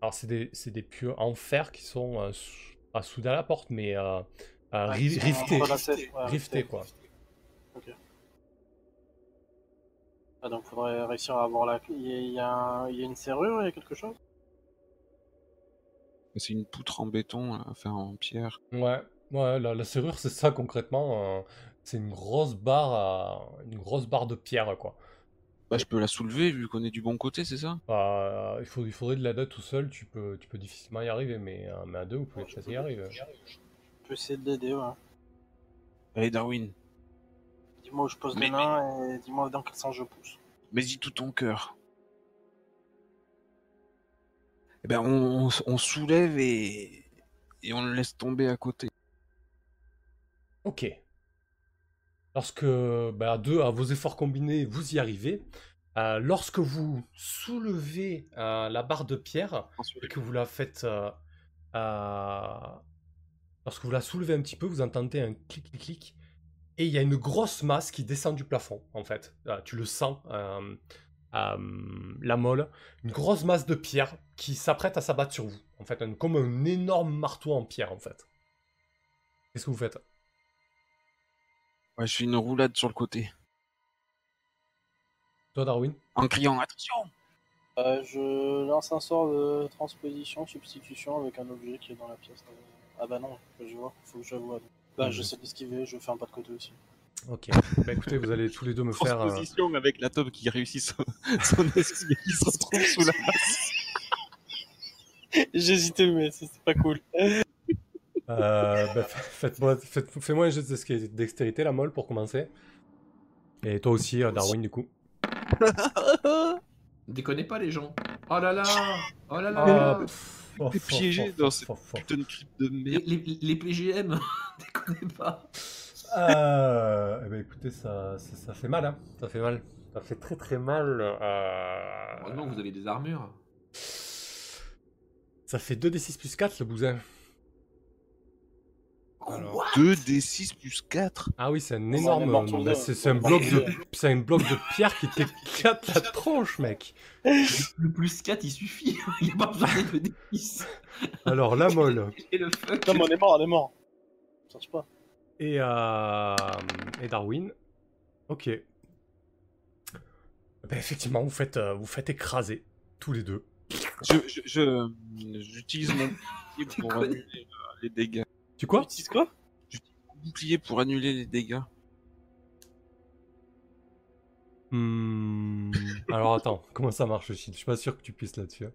Alors c'est des, c'est des pieux en fer qui sont euh, pas soudés à la porte, mais euh, euh, ri-. Ouais, riftés. quoi. Ah, donc faudrait réussir à avoir la. Il y a, il y a un- il y a une serrure, il y a quelque chose? C'est une poutre en béton, là, enfin en pierre. Ouais, ouais, la, la serrure c'est ça concrètement. euh, c'est une grosse barre, à- une grosse barre de pierre quoi. Bah, je peux la soulever vu qu'on est du bon côté, c'est ça? Bah, il, faut, il faudrait de l'aide tout seul, tu peux, tu peux difficilement y arriver, mais, euh, mais à deux, vous pouvez peut-être y arriver. Peux essayer de l'aider, ouais. Allez, Darwin, Dis-moi où je pose les mains et dis-moi dans quel sens je pousse. mais dis tout ton cœur. Eh ben, on, on- on soulève et, et on le laisse tomber à côté. Ok. Lorsque, bah, à deux, à vos efforts combinés, vous y arrivez, euh, lorsque vous soulevez euh, la barre de pierre et que vous la faites, euh, euh, lorsque vous la soulevez un petit peu, vous entendez un clic, clic, clic, et il y a une grosse masse qui descend du plafond, en fait. Euh, tu le sens, euh, euh, la molle, une grosse masse de pierre qui s'apprête à s'abattre sur vous, en fait, un- comme un énorme marteau en pierre, en fait. Qu'est-ce que vous faites? Ouais, je fais une roulade sur le côté. Toi, Darwin? En criant attention Euh, je lance un sort de transposition, substitution avec un objet qui est dans la pièce. Ah bah non, je vois, faut que je vois. Bah, Mhm. j'essaie d'esquiver, je fais un pas de côté aussi. Ok. Bah écoutez, vous allez tous les deux me faire. euh, Transposition avec la taupe qui réussit son, son esquive qui se retrouve sous la masse. J'hésitais, mais c'était pas cool. euh, bah, fa- faites-moi- faites- Fais-moi un jeu de dexté- dextérité, la molle, pour commencer. Et toi aussi, euh, Darwin, du coup. Déconnez pas les gens. Oh là là Oh là Ah, là oh, T'es piégé dans cette putain de crypte de les, merde. les, les PGM Déconnez pas Euh, eh ben, écoutez, ça, ça, ça fait mal, hein. Ça fait mal. Ça fait très très mal. euh, Heureusement que vous avez des armures. Ça fait 2d6 plus 4 le bousin. Alors. Quoi 2d6 plus 4 Ah oui, c'est un est énorme. c'est un bloc de, tous les c'est un bloc de pierre qui t'éclate la tronche, mec. Le plus 4 il suffit. Il n'y a pas besoin de D10. Alors la molle Et le fuck Non, mais on est mort, on est mort. Cherche pas. et euh, et Darwin. Ok. Ben, effectivement, vous faites euh, vous faites écraser tous les deux. Je, je, je- j'utilise mon pour annuler euh, les dégâts. Tu quoi Tu utilises quoi Mon bouclier pour annuler les dégâts. Hmm, Alors attends, comment ça marche le shield? Je suis pas sûr que tu puisses là-dessus. hein.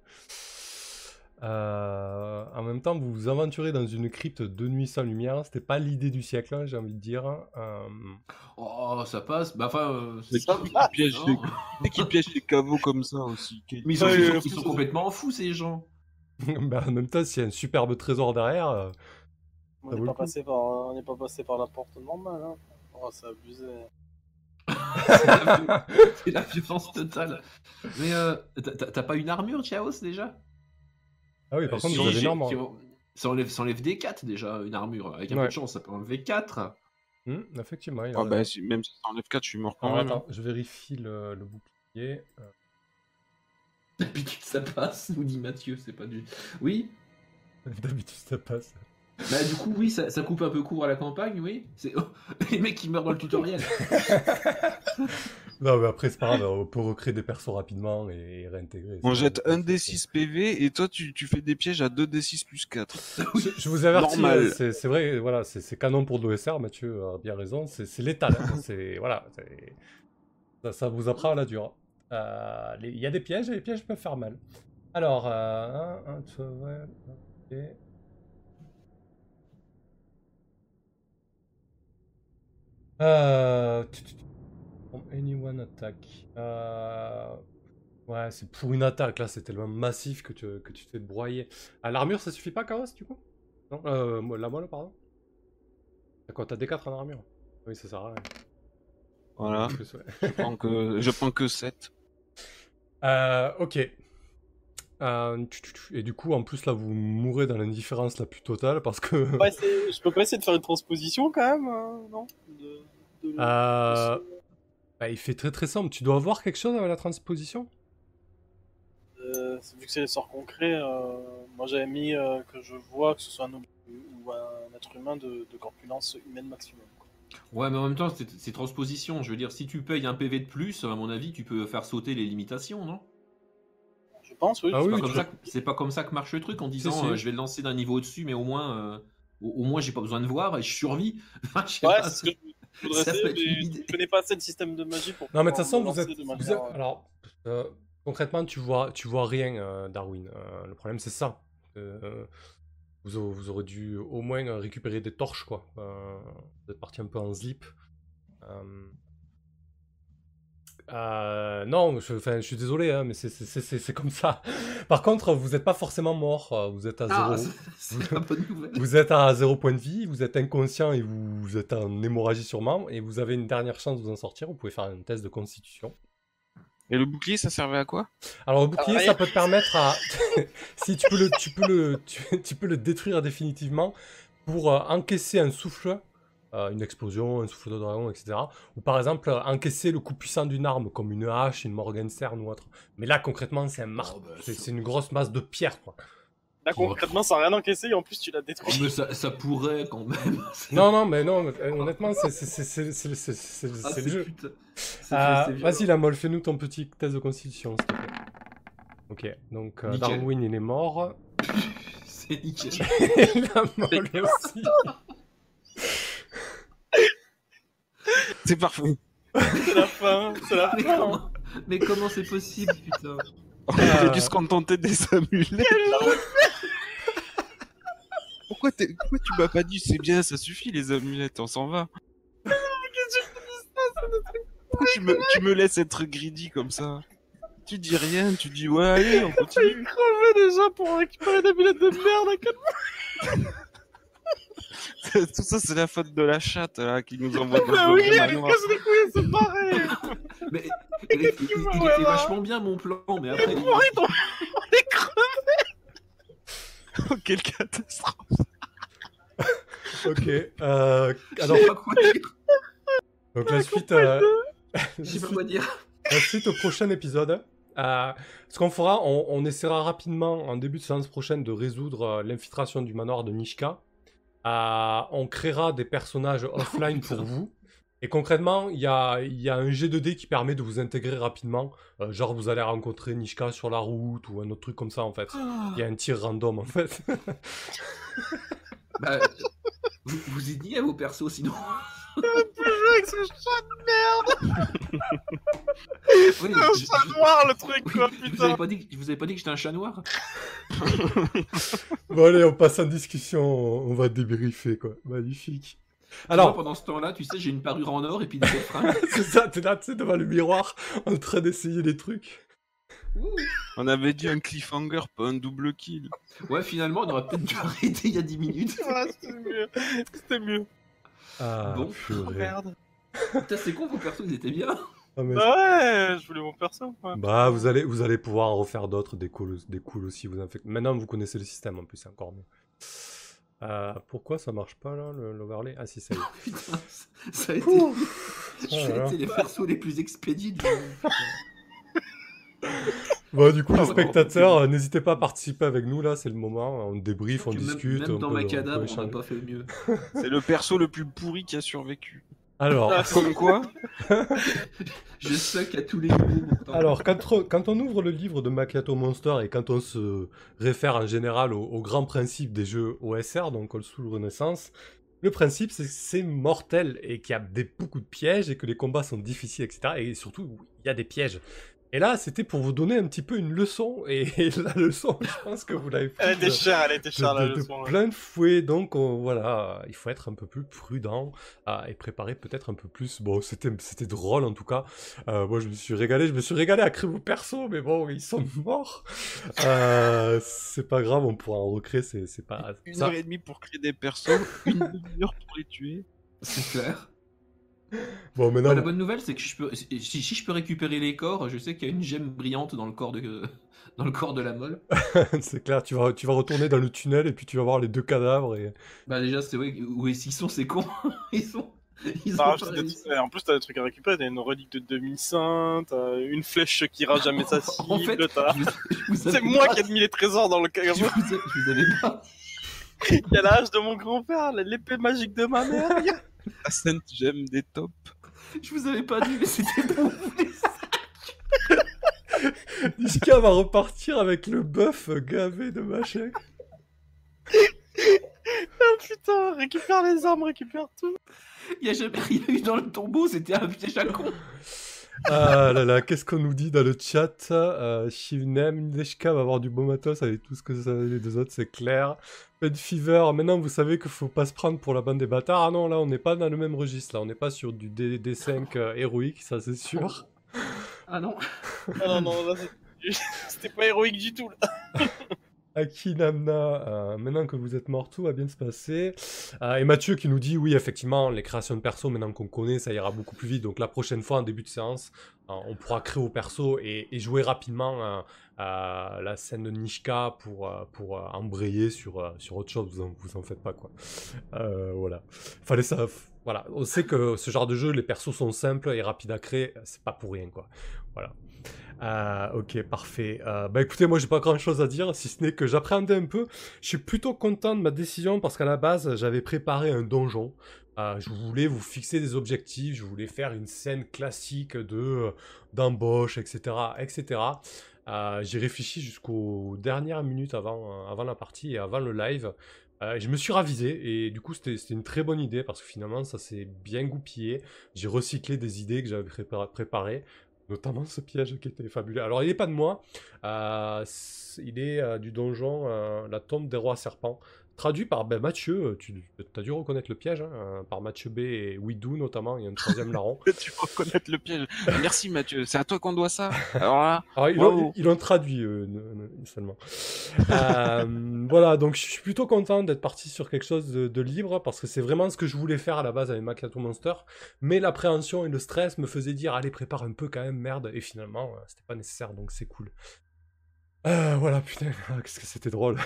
Euh, en même temps, vous vous aventurez dans une crypte de nuit sans lumière. C'était pas l'idée du siècle, hein, j'ai envie de dire. Euh, Oh, ça passe. Bah, enfin. euh, Mais c'est- ça, les- Dès qu'ils piègent les caveaux comme ça aussi. quel- Mais ils sont, Ouais, ils sont- ils sont complètement fous, ces gens. bah, en même temps, s'il y a un superbe trésor derrière, euh, On n'est pas, passé par, on n'est pas passé par la porte normale. Hein. Oh, c'est abusé. C'est la violence totale. Mais euh, t'as- pas une armure, Chaos, déjà? Ah oui, par Euh, contre, si, vous avez énorme. qui- Ça enlève, ça enlève des 4 déjà, une armure. Avec un Ouais. peu de chance, ça peut enlever 4. Hmm, effectivement, il Ah en a- bah, si- même si ça enlève 4, je suis mort quand même. attends, je vérifie le, le bouclier. Euh, D'habitude, ça passe, nous dit Mathieu, c'est pas du. Oui? D'habitude, ça passe. Bah, du coup, oui, ça, ça coupe un peu court à la campagne, oui. C'est les mecs qui meurent dans le tutoriel. Non, mais après, c'est pas grave, on peut recréer des persos rapidement et réintégrer. On jette un D6 PV et toi tu, tu fais des pièges à 2D6 plus 4. Je, je vous avertis, Normal. hein, c'est c'est vrai, voilà, c'est c'est canon pour l'OSR, Mathieu a bien raison, c'est c'est létal. hein, c'est voilà, ça, ça vous apprend à la dure. Euh, les- Il y a des pièges et les pièges peuvent faire mal. Alors, euh, un, un, deux, ouais, ok. Euh, from anyone attack. Euh, ouais, c'est pour une attaque, là, c'est tellement massif que tu, que tu te fais broyer. Ah, l'armure, ça suffit pas, Chaos, du coup? Non, euh, la moelle, pardon? T'as quoi, t'as D4 en armure Oui, ça sert à rien. Voilà, je prends que, je prends que 7. Euh, ok. Euh, et du coup, en plus, là, vous mourrez dans l'indifférence la plus totale parce que. Essayer- Je peux pas essayer de faire une transposition quand même, euh, non de, de- Euh, bah, il fait très très sombre. Tu dois avoir quelque chose avec la transposition? Euh, vu que c'est les sorts concrets, euh, moi j'avais mis euh, que je vois que ce soit un objet ou un être humain de, de corpulence humaine maximum. quoi. Ouais, mais en même temps, c'est transposition. Je veux dire, si tu payes un PV de plus, à mon avis, tu peux faire sauter les limitations, non? Pense, oui. Ah C'est oui, pas, comme ça que- c'est pas comme ça que marche le truc en disant euh, je vais le lancer d'un niveau au-dessus, mais au moins, euh, au, au moins j'ai pas besoin de voir et je survis. Enfin, je sais Ouais, pas, c'est ce que je voudrais ça essayer, peut être une mais idée. je connais pas assez de système de magie pour. Non, mais de toute façon, vous êtes. vous euh, Alors, euh, concrètement, tu vois, tu vois rien, euh, Darwin. Euh, le problème, c'est ça. Euh, vous, au- vous aurez dû au moins récupérer des torches, quoi. Euh, vous êtes parti un peu en slip. Euh, non, je, suis désolé, hein, mais c'est- comme ça. Par contre, vous n'êtes pas forcément mort. euh, Vous êtes à Ah, zéro. c'est- c'est la bonne nouvelle. Vous êtes à zéro point de vie, vous êtes inconscient et vous, vous êtes en hémorragie sûrement, et vous avez une dernière chance de vous en sortir. Vous pouvez faire un test de constitution. Et le bouclier, ça servait à quoi? Alors, le bouclier, Ah, ça peut te permettre à. si tu peux le, tu peux le, tu, tu peux le détruire définitivement pour euh, encaisser un souffle, euh, une explosion, un souffle de dragon, etc. Ou par exemple, euh, encaisser le coup puissant d'une arme, comme une hache, une Morgenstern ou autre. Mais là, concrètement, c'est un marteau. Oh, bah, c'est une grosse masse de pierre, quoi. Là, concrètement, sans rien encaisser, et en plus, tu l'as détruit. Oh, mais ça, ça pourrait quand même. Non, non, mais non, mais, euh, honnêtement, c'est Ah, le jeu. Euh. Vas-y, la molle, fais-nous ton petit test de constitution, s'il te plaît. Ok, donc euh. Darwin, il est mort. C'est nickel. La molle aussi. C'est parfait. C'est la fin, c'est la Mais fin. comment, mais comment c'est possible, putain On aurait Euh. dû se contenter des amulettes. Pourquoi, t'es- pourquoi tu m'as pas dit c'est bien, ça suffit les amulettes, on s'en va Pourquoi tu me, tu me laisses être greedy comme ça Tu dis rien, tu dis ouais allez on J'ai continue. crevé déjà pour récupérer des billets de merde à quatre Tout ça c'est la faute de la chatte là qui nous envoie dans Bah oui, elle manoir. casse les couilles, c'est pareil. Mais il, il- il- Ouais, était vachement bien mon plan, mais après. il- Pourri, ton- on est crevé. Oh, quelle catastrophe Ok, euh, alors, pas quoi dire. donc la suite, euh, sais pas quoi dire. la suite au prochain épisode. Euh, ce qu'on fera, on, on essaiera rapidement, en début de séance prochaine, de résoudre euh, l'infiltration du manoir de Nishka. On créera des personnages offline pour vous. Et concrètement, il y a, il y a un G2D qui permet de vous intégrer rapidement. Euh, genre, vous allez rencontrer Nishka sur la route ou un autre truc comme ça, en fait. Il y a un tir random, en fait. Bah, vous, vous y dites à vos persos sinon. Avec ce chat de merde. Oui, C'est un je- chat je- noir, le truc, oui, quoi, je vous avais putain. pas dit, que- je vous avais pas dit que j'étais un chat noir. bon, allez, on passe en discussion. On va débriefer, quoi. Magnifique. Alors pendant ce temps-là, tu sais, j'ai une parure en or et puis des fringues. c'est ça, t'es là, tu sais, devant le miroir, en train d'essayer des trucs. On avait dit un cliffhanger, pas un double kill. Ouais, finalement, on aurait peut-être dû arrêter il y a 10 minutes. Ouais, c'était mieux. C'était mieux. Ah, Bon, purée. Oh, merde. Putain, c'est con, vos persos, ils étaient bien. Ah, mais- Ouais, je voulais mon perso. ouais. Bah, vous allez, vous allez pouvoir en refaire d'autres, des cools, des cools aussi. Vous faites... Maintenant, vous connaissez le système en plus, c'est encore mieux. Euh, pourquoi ça marche pas là, l'overlay? Ah, si, ça y est. Putain, ça a été, Ouh. ça a Oh été les persos les plus expédiés du monde. Bon, du coup, les spectateurs, euh, n'hésitez pas à participer avec nous là, c'est le moment. On débrief, on même- discute. Même on dans peut- ma cadavre, on n'a pas fait mieux. C'est le perso le plus pourri qui a survécu. Alors, Ah, Comme quoi Je suck à tous les niveaux. Alors, quand, on- quand on ouvre le livre de Macchiato Monster et quand on se réfère en général au, au grand principe des jeux OSR, donc Old School Renaissance, le principe c'est que c'est mortel et qu'il y a des, beaucoup de pièges et que les combats sont difficiles, etc. Et surtout, il y a des pièges. Et là, c'était pour vous donner un petit peu une leçon. Et, la leçon, je pense que vous l'avez pris Elle était de- chère, elle était de, chère la de- de leçon. là. plein de fouets. Donc on- voilà, il faut être un peu plus prudent euh, et préparer peut-être un peu plus. Bon, c'était c'était drôle en tout cas. Euh, moi, je me suis régalé. Je me suis régalé à créer vos persos, mais bon, ils sont morts. Euh, c'est pas grave, on pourra en recréer. C'est c'est pas Une ça. heure et demie pour créer des persos, une demi-heure pour les tuer. C'est clair. Bon, Bah, maintenant, la bonne nouvelle, c'est que je peux, si, si je peux récupérer les corps, je sais qu'il y a une gemme brillante dans le corps de, dans le corps de la molle. c'est clair. Tu vas tu vas retourner dans le tunnel et puis tu vas voir les deux cadavres et Bah déjà, c'est vrai, que- où est-ce qu'ils sont ces cons? Ils sont, ils Ah, des En plus, t'as des trucs à récupérer. T'as une relique de demi-saint, t'as une flèche qui rate jamais sa cible. En fait, C'est moi pas- qui ai mis les trésors dans le Je caveau. vous, ai- je vous avais pas. Il y a la hache de mon grand-père, l'épée magique de ma mère. La scène, j'aime des tops. Je vous avais pas dit, mais c'était pour vous les Nishka va repartir avec le bœuf gavé de machin. Oh putain, récupère les armes, récupère tout. Il y a jamais rien eu dans le tombeau, c'était un piège à con. Ah là là, qu'est-ce qu'on nous dit dans le chat euh, Shivnem, Nishka va avoir du beau matos avec tout ce que ça, les deux autres, c'est clair. Fed Fever, maintenant vous savez qu'il faut pas se prendre pour la bande des bâtards. Ah non, là on n'est pas dans le même registre, là on n'est pas sur du D- D5 euh, héroïque, ça c'est sûr. Ah non. Ah non, non, c'était pas héroïque du tout. Là. Akinamna, euh, maintenant que vous êtes mort, tout va bien se passer. Euh, et Mathieu qui nous dit oui, effectivement, les créations de persos, maintenant qu'on connaît, ça ira beaucoup plus vite. Donc la prochaine fois, en début de séance, euh, on pourra créer vos persos et, jouer rapidement euh, la scène de Nishka pour, embrayer sur, autre chose. Vous en, vous en faites pas, quoi. Voilà. Fallait ça. Voilà, on sait que ce genre de jeu, les persos sont simples et rapides à créer, c'est pas pour rien, quoi. Voilà. Euh, ok, parfait. Euh, bah écoutez, moi j'ai pas grand chose à dire, si ce n'est que j'appréhendais un peu. Je suis plutôt content de ma décision parce qu'à la base, j'avais préparé un donjon. Euh, je voulais vous fixer des objectifs, je voulais faire une scène classique de d'embauche, etc., etc. J'ai réfléchi jusqu'aux dernières minutes avant, avant la partie et avant le live. je me suis ravisé et du coup c'était une très bonne idée parce que finalement ça s'est bien goupillé. J'ai recyclé des idées que j'avais préparées notamment ce piège qui était fabuleux. Alors, il n'est pas de moi, euh, il est euh, du donjon euh, La tombe des rois serpents traduit par ben, Mathieu. Tu as dû reconnaître le piège, hein, euh, par Mathieu B et Widou notamment. Il y a un troisième larron. tu reconnaître le piège. Merci Mathieu, c'est à toi qu'on doit ça. Alors là, ils, l'ont traduit euh, seulement. Euh, voilà, donc je suis plutôt content d'être parti sur quelque chose de, libre parce que c'est vraiment ce que je voulais faire à la base avec Macchiato Monster. Mais l'appréhension et le stress me faisaient dire allez, prépare un peu quand même, merde. Et finalement, c'était pas nécessaire, donc c'est cool. voilà, putain, qu'est-ce que c'était drôle.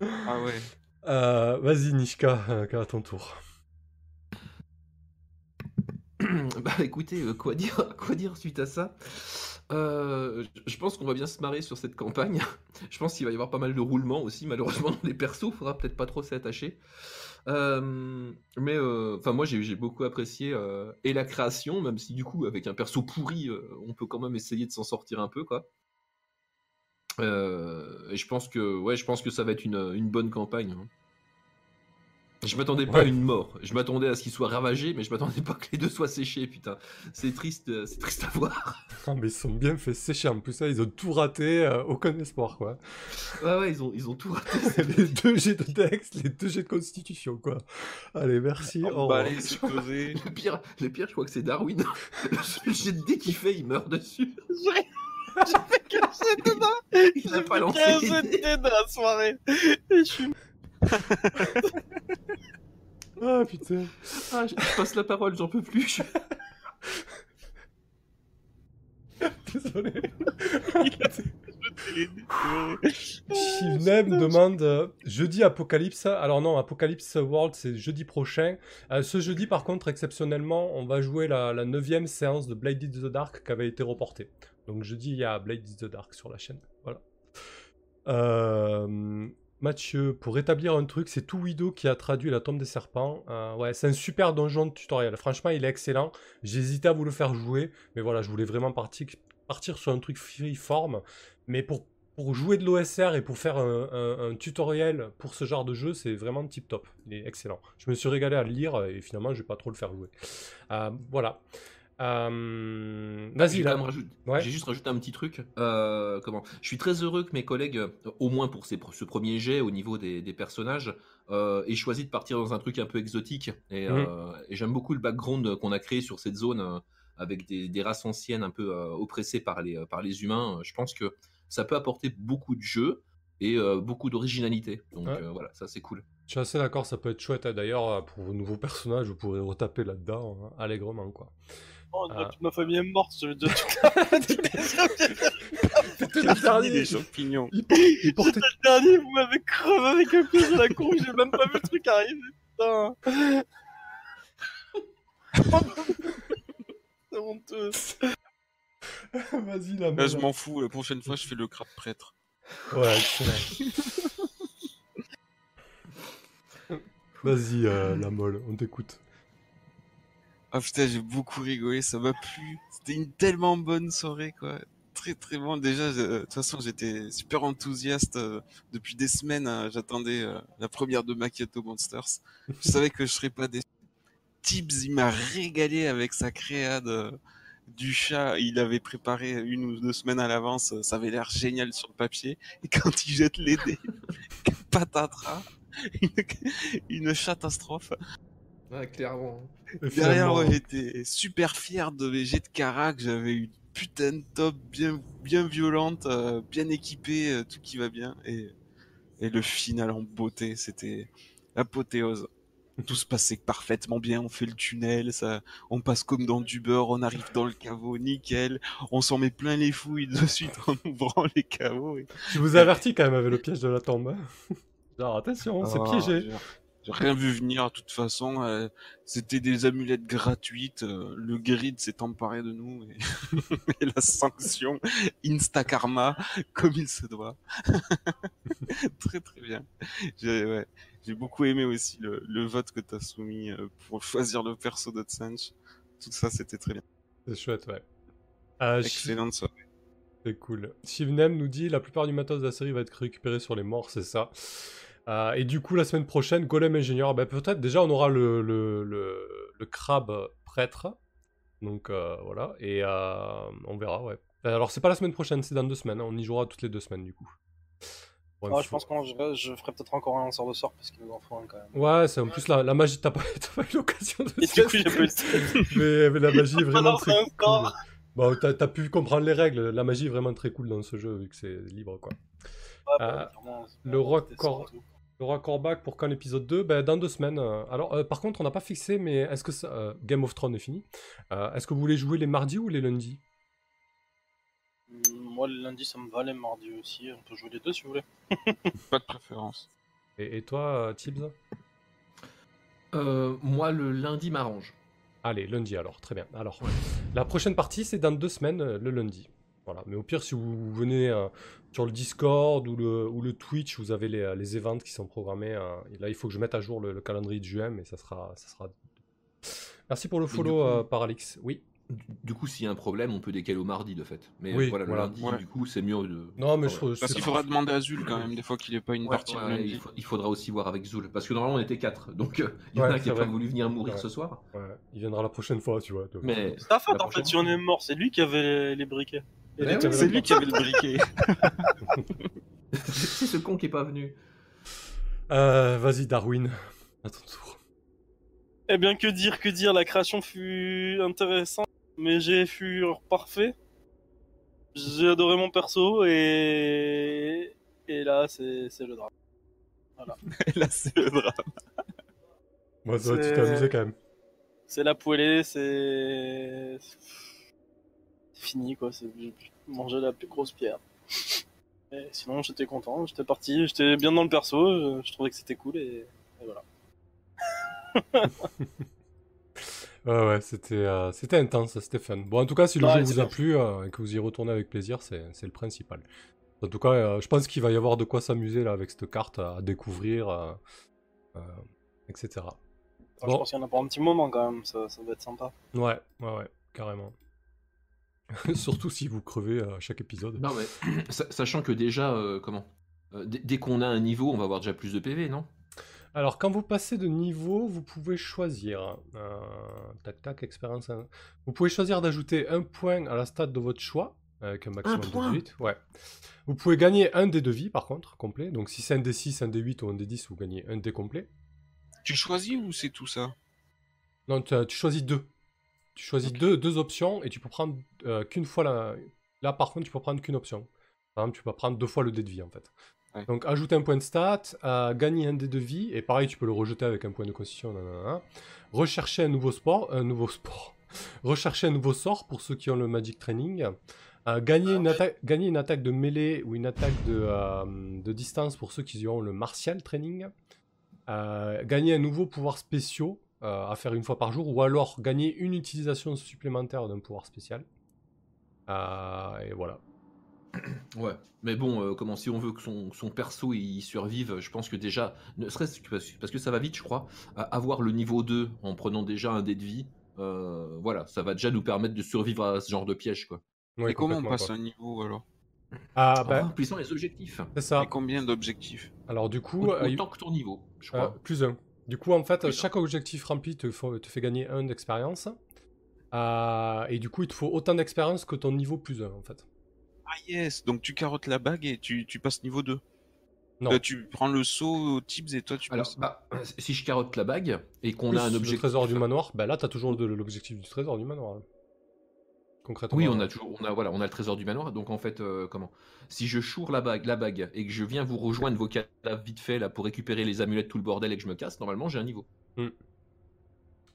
Ah ouais. Euh, vas-y, Nishka, euh, à ton tour. bah écoutez, euh, quoi dire, quoi dire suite à ça? Je pense qu'on va bien se marrer sur cette campagne. Je pense qu'il va y avoir pas mal de roulements aussi, malheureusement, dans les persos. Faudra peut-être pas trop s'y attacher. mais enfin, moi j'ai beaucoup apprécié et la création, même si du coup, avec un perso pourri, on peut quand même essayer de s'en sortir un peu, quoi. Euh, et je pense que, ouais, je pense que ça va être une, une bonne campagne. Hein. Je m'attendais pas à une mort. Je m'attendais à ce qu'il soit ravagé, mais je m'attendais pas que les deux soient séchés. Putain, c'est triste, euh, c'est triste à voir. Non, mais ils sont bien fait sécher en plus. Ça, ils ont tout raté, euh, aucun espoir, quoi. Ouais, ouais, ils ont, ils ont tout raté. les deux jets de texte, les deux jets de constitution, quoi. Allez, merci. Oh, bah, allez, le pire, le pire, je crois que c'est Darwin. le jet de dé qu'il fait, il meurt dessus. J'ai fait 15 dedans. Il a pas lancé 15 dés dans la soirée. Et je suis... ah putain. Ah, je, passe la parole, j'en peux plus Désolé. Shivnem demande euh, jeudi Apocalypse. Alors non, Apocalypse World c'est jeudi prochain. Euh, ce jeudi par contre exceptionnellement on va jouer la, la 9 séance de Blade in the Dark qui avait été reportée. Donc jeudi, il y a Blade is the Dark sur la chaîne. Voilà. Euh, Mathieu, pour rétablir un truc, c'est tout Widow qui a traduit La tombe des serpents. Euh, ouais, c'est un super donjon de tutoriel. Franchement, il est excellent. J'hésitais à vous le faire jouer, mais voilà, je voulais vraiment partir, sur un truc freeform. Mais pour, pour jouer de l'OSR et pour faire un, tutoriel pour ce genre de jeu, c'est vraiment tip top. Il est excellent. Je me suis régalé à le lire et finalement, je vais pas trop le faire jouer. Euh, voilà. Euh, vas-y, là. J'ai juste rajouté un petit truc. Euh, comment? Je suis très heureux que mes collègues, euh, au moins pour ce premier jet au niveau des, personnages, aient choisi de partir dans un truc un peu exotique. Et, mhm. j'aime beaucoup le background qu'on a créé sur cette zone avec des, races anciennes un peu oppressées par les, par les humains. Je pense que ça peut apporter beaucoup de jeu et beaucoup d'originalité. Donc voilà, ça c'est cool. Je suis assez d'accord, ça peut être chouette. D'ailleurs, pour vos nouveaux personnages, vous pourrez retaper là-dedans hein, allègrement. quoi. Oh, ah. toute ma famille est morte, je veux dire C'était le dernier. des champignons. Il, il portait... le dernier, vous m'avez crevé avec un pied sur la cour, j'ai même pas vu le truc arriver, putain. C'est honteux. Vas-y, là. Là, je m'en fous, la prochaine fois, je fais le crabe prêtre. Ouais, excellent. Vas-y, euh, la molle, on t'écoute. Ah putain, j'ai beaucoup rigolé, ça m'a plu. C'était une tellement bonne soirée, quoi. Très très bon. Déjà, de toute façon, j'étais super enthousiaste euh, depuis des semaines. Hein. J'attendais euh, la première de Macchiato Monsters. Je savais que je serais pas déçu. Tibbs, il m'a régalé avec sa créade euh, du chat. Il avait préparé une ou deux semaines à l'avance. Ça avait l'air génial sur le papier. Et quand il jette les dés, patatras, une, une catastrophe. Ouais, clairement. Derrière, j'étais super fier de mes jets de carac. J'avais une putain de top bien, bien violente, euh, bien équipée, euh, tout qui va bien. Et, et le final en beauté, c'était l'apothéose. Tout se passait parfaitement bien. On fait le tunnel, ça, on passe comme dans du beurre. On arrive dans le caveau, nickel. On s'en met plein les fouilles de suite en ouvrant les caveaux. Je vous avertis quand même avec le piège de la tombe. Genre attention, c'est oh, piégé. Rien vu venir, de toute façon. euh, C'était des amulettes gratuites. euh, le grid s'est emparé de nous. Et, et la sanction, Insta Karma, comme il se doit. très très bien. J'ai ouais, beaucoup aimé aussi le, le vote que tu as soumis euh, pour choisir le perso de Tsanch. Tout ça, c'était très bien. C'est chouette, ouais. Euh, Excellente soirée. C'est cool. Shivnem nous dit la plupart du matos de la série va être récupéré sur les morts, c'est ça. Euh, et du coup, la semaine prochaine, Golem Ingénieur, ben, peut-être déjà on aura le, le, le, le crabe prêtre. Donc euh, voilà, et euh, on verra, ouais. Alors, c'est pas la semaine prochaine, c'est dans deux semaines. hein. On y jouera toutes les deux semaines du coup. Ouais, Ah, je pense que je, je ferai peut-être encore un lanceur de sort parce qu'il nous en faut un quand même. Ouais, c'est en plus la, la magie, t'as pas, t'as pas eu l'occasion de Et du coup, j'ai pas eu le temps. mais, mais la magie est vraiment très cool. encore. Bon, t'as t'as pu comprendre les règles. La magie est vraiment très cool dans ce jeu vu que c'est libre, quoi. Ouais, bah, Euh, le c'était cor- tout. Le roi Corbac pour quand l'épisode 2 ben, Dans deux semaines. euh. Alors, euh, par contre, on n'a pas fixé, mais est-ce que ça- euh, Game of Thrones est fini? Euh, Est-ce que vous voulez jouer les mardis ou les lundis? Hum, Moi, le lundi, ça me va, les mardis aussi. On peut jouer les deux si vous voulez. Pas de préférence. et, et toi, Tibbs? Euh, moi, le lundi m'arrange. Allez, lundi alors, très bien. Alors, la prochaine partie, c'est dans deux semaines, le lundi. Voilà. Mais au pire, si vous venez euh, sur le Discord ou le, ou le Twitch, vous avez les, euh, les events qui sont programmés. euh, et là, il faut que je mette à jour le, le calendrier de juin, mais ça sera, ça sera. Merci pour le du follow, coup- euh, Paralix. Oui. Du, du coup, s'il y a un problème, on peut décaler au mardi, de fait. Mais Oui, voilà, voilà. le lundi, Ouais. du coup, c'est mieux de. Non, mais je trouve. Parce qu'il faudra demander à Zul quand même, des fois qu'il est pas une Ouais, partie ouais, le lundi. il, faut- il faudra aussi voir avec Zoul. Parce que normalement, on était quatre. Donc, euh, il y en a qui n'a pas voulu venir mourir Ouais. ce soir. Ouais, il viendra la prochaine fois, tu vois. donc- Mais C'est ta faute en fait si on est mort. C'est lui qui avait les, les briquets. Et C'est lui qui avait le briquet. c'est ce con qui est pas venu. Euh, Vas-y, Darwin. À ton tour. Eh bien, que dire, que dire, la création fut intéressante, mais j'ai furent parfait. J'ai adoré mon perso et. Et là, c'est c'est le drame. Là, c'est le drame. Moi, ça, tu C'est- t'es amusé quand même. C'est la poêlée, c'est. Fini quoi, c'est j'ai mangé la plus grosse pierre. Et sinon, j'étais content, j'étais parti, j'étais bien dans le perso, je, je trouvais que c'était cool et, et voilà. Ouais, ouais, c'était euh, c'était intense, c'était fun. Bon, en tout cas, si le Ouais, jeu vous a bien. plu euh, et que vous y retournez avec plaisir, c'est c'est le principal. En tout cas, euh, je pense qu'il va y avoir de quoi s'amuser là avec cette carte à découvrir, euh, euh, etc. Bon. Je pense qu'il y en a pour un petit moment quand même, ça, ça va être sympa. Ouais, ouais, ouais, carrément. Surtout si vous crevez à chaque épisode. Non, mais sa- sachant que déjà, euh, comment Euh, dès- qu'on a un niveau, on va avoir déjà plus de PV, non? Alors, quand vous passez de niveau, vous pouvez choisir. euh, tac, tac, expérience. hein. Vous pouvez choisir d'ajouter un point à la stade de votre choix, avec un maximum de point 18. Ouais. Vous pouvez gagner un dé de vie, par contre, complet. Donc, si c'est un D6, un D8 ou un D10, vous gagnez un dé complet. Tu choisis ou c'est tout ça? Non, tu, tu choisis deux. Tu choisis deux, deux options et tu peux prendre euh, qu'une fois la. Là, par contre, tu peux prendre qu'une option. Par exemple, tu peux prendre deux fois le dé de vie, en fait. Ouais. Donc, ajouter un point de stat, euh, gagner un dé de vie, et pareil, tu peux le rejeter avec un point de constitution. nanana. Rechercher un nouveau sport, un nouveau sport. Rechercher un nouveau sort pour ceux qui ont le Magic Training. Euh, gagner, une attaque, gagner une attaque de mêlée ou une attaque de, euh, de distance pour ceux qui ont le Martial Training. Gagner un nouveau pouvoir spécial euh, à faire une fois par jour, ou alors gagner une utilisation supplémentaire d'un pouvoir spécial. Euh, et voilà. Ouais. Mais bon, euh, comment si on veut que son, son perso il survive, je pense que déjà, ne serait-ce que parce, parce que ça va vite, je crois, à avoir le niveau 2 en prenant déjà un dé de vie, euh, voilà, ça va déjà nous permettre de survivre à ce genre de piège, quoi. Ouais, Et comment on passe quoi. un niveau alors? Ah, En ben, remplissant les objectifs. c'est ça. Et combien d'objectifs? Alors, du coup, Autant, euh, que ton niveau, je euh, crois. plus un. Du coup, en fait, chaque objectif rempli te, faut- te fait gagner un d'expérience. Euh, et du coup, il te faut autant d'expérience que ton niveau plus un, en fait. Ah yes Donc tu carottes la bague et tu, tu passes niveau 2. Non. Euh, tu prends le saut aux tips et toi tu Alors, passes. bah, si je carotte la bague et qu'on a un le objectif. trésor du manoir, ben là, t'as toujours l'objectif du trésor du manoir. Hein. Concrètement. Oui, on a hein. toujours, on a voilà, on a le trésor du manoir. Donc en fait, euh, comment? Si je choure la bague, la bague et que je viens vous rejoindre vos cadavres vite fait là pour récupérer les amulettes, tout le bordel et que je me casse, normalement j'ai un niveau.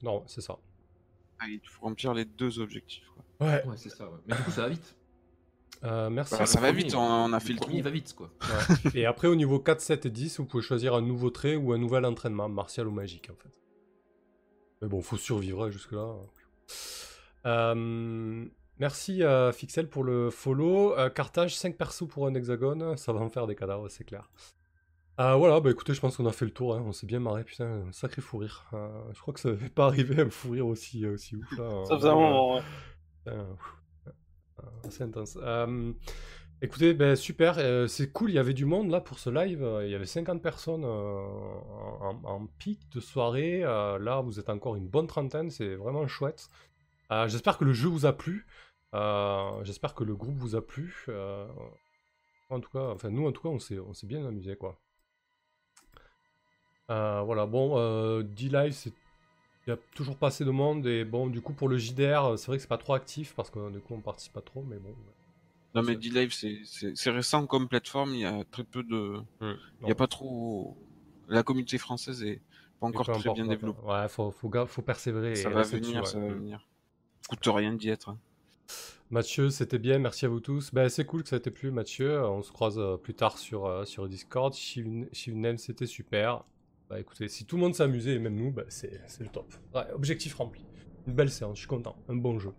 Non, c'est ça. Ah, il faut remplir les deux objectifs. Quoi. Ouais. Ouais, c'est ça. ouais. Mais du coup, ça va vite. Euh, merci. Bah, le ça va premier, vite, on, on a fait le premier trou. va vite, quoi. Ouais. Et après, au niveau 4, 7 et 10, vous pouvez choisir un nouveau trait ou un nouvel entraînement, martial ou magique, en fait. Mais bon, faut survivre hein, jusque-là. Euh, merci euh, Fixel pour le follow. Euh, Carthage, 5 persos pour un hexagone, ça va en faire des cadavres, c'est clair. Euh, voilà, bah écoutez, je pense qu'on a fait le tour, hein. on s'est bien marré, putain, un sacré fou rire. Euh, je crois que ça n'avait pas arrivé un fou rire aussi, aussi ouf. Là, Ça faisait un moment, assez intense. Euh, écoutez, ben, super, c'est cool, il y avait du monde là pour ce live, il y avait 50 personnes en, en pic de soirée, là vous êtes encore une bonne trentaine, c'est vraiment chouette. Euh, J'espère que le jeu vous a plu, euh, j'espère que le groupe vous a plu. euh, en tout cas, enfin nous en tout cas on s'est bien amusé quoi. Voilà, bon, D-Live, c'est il y a toujours pas assez de monde et bon du coup pour le JDR c'est vrai que c'est pas trop actif parce que du coup on participe pas trop mais bon Non mais D-Live, c'est- récent comme plateforme, il y a très peu de... Il n'y Non. a pas trop... La communauté française est pas encore très bien développée. ouais faut, faut, persévérer Ça et va venir, ouais. ça va Mm. venir. Coûte rien d'y être. hein. Mathieu c'était bien merci à vous tous ben, c'est cool que ça t'ait plu Mathieu on se croise euh, plus tard sur, euh, sur Discord Shivn- Shivnem c'était super bah écoutez si tout le monde s'est amusé et même nous bah, c'est c'est le top Ouais, objectif rempli une belle séance je suis content un bon jeu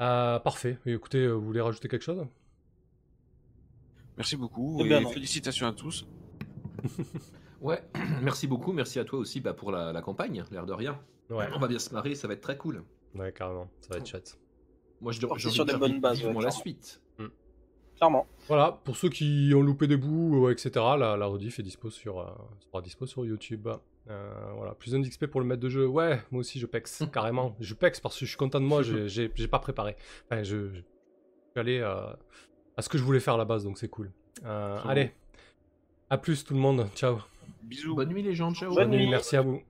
Euh, parfait Et écoutez euh, vous voulez rajouter quelque chose? Merci beaucoup Eh et ben non. félicitations à tous. Ouais, merci beaucoup, merci à toi aussi bah, pour la, la campagne, l'air de rien. ouais On va bien se marrer, ça va être très cool. Ouais carrément ça va être chouette Moi, je envie sur de des bonnes bases, ouais, la clairement. suite. Clairement. Voilà, pour ceux qui ont loupé des bouts, euh, etc., la, la rediff est dispo sur, euh, sera dispo sur YouTube. Euh, voilà, plus un d'XP pour le maître de jeu. Ouais, moi aussi je pex, carrément. Je pex parce que je suis content de moi, j'ai- pas préparé. Enfin, je, je suis allé euh, à ce que je voulais faire à la base, donc c'est cool. Euh, allez, à plus tout le monde, ciao. Bisous. Bonne nuit les gens, ciao. Bonne Bonne nuit, nuit. merci à vous.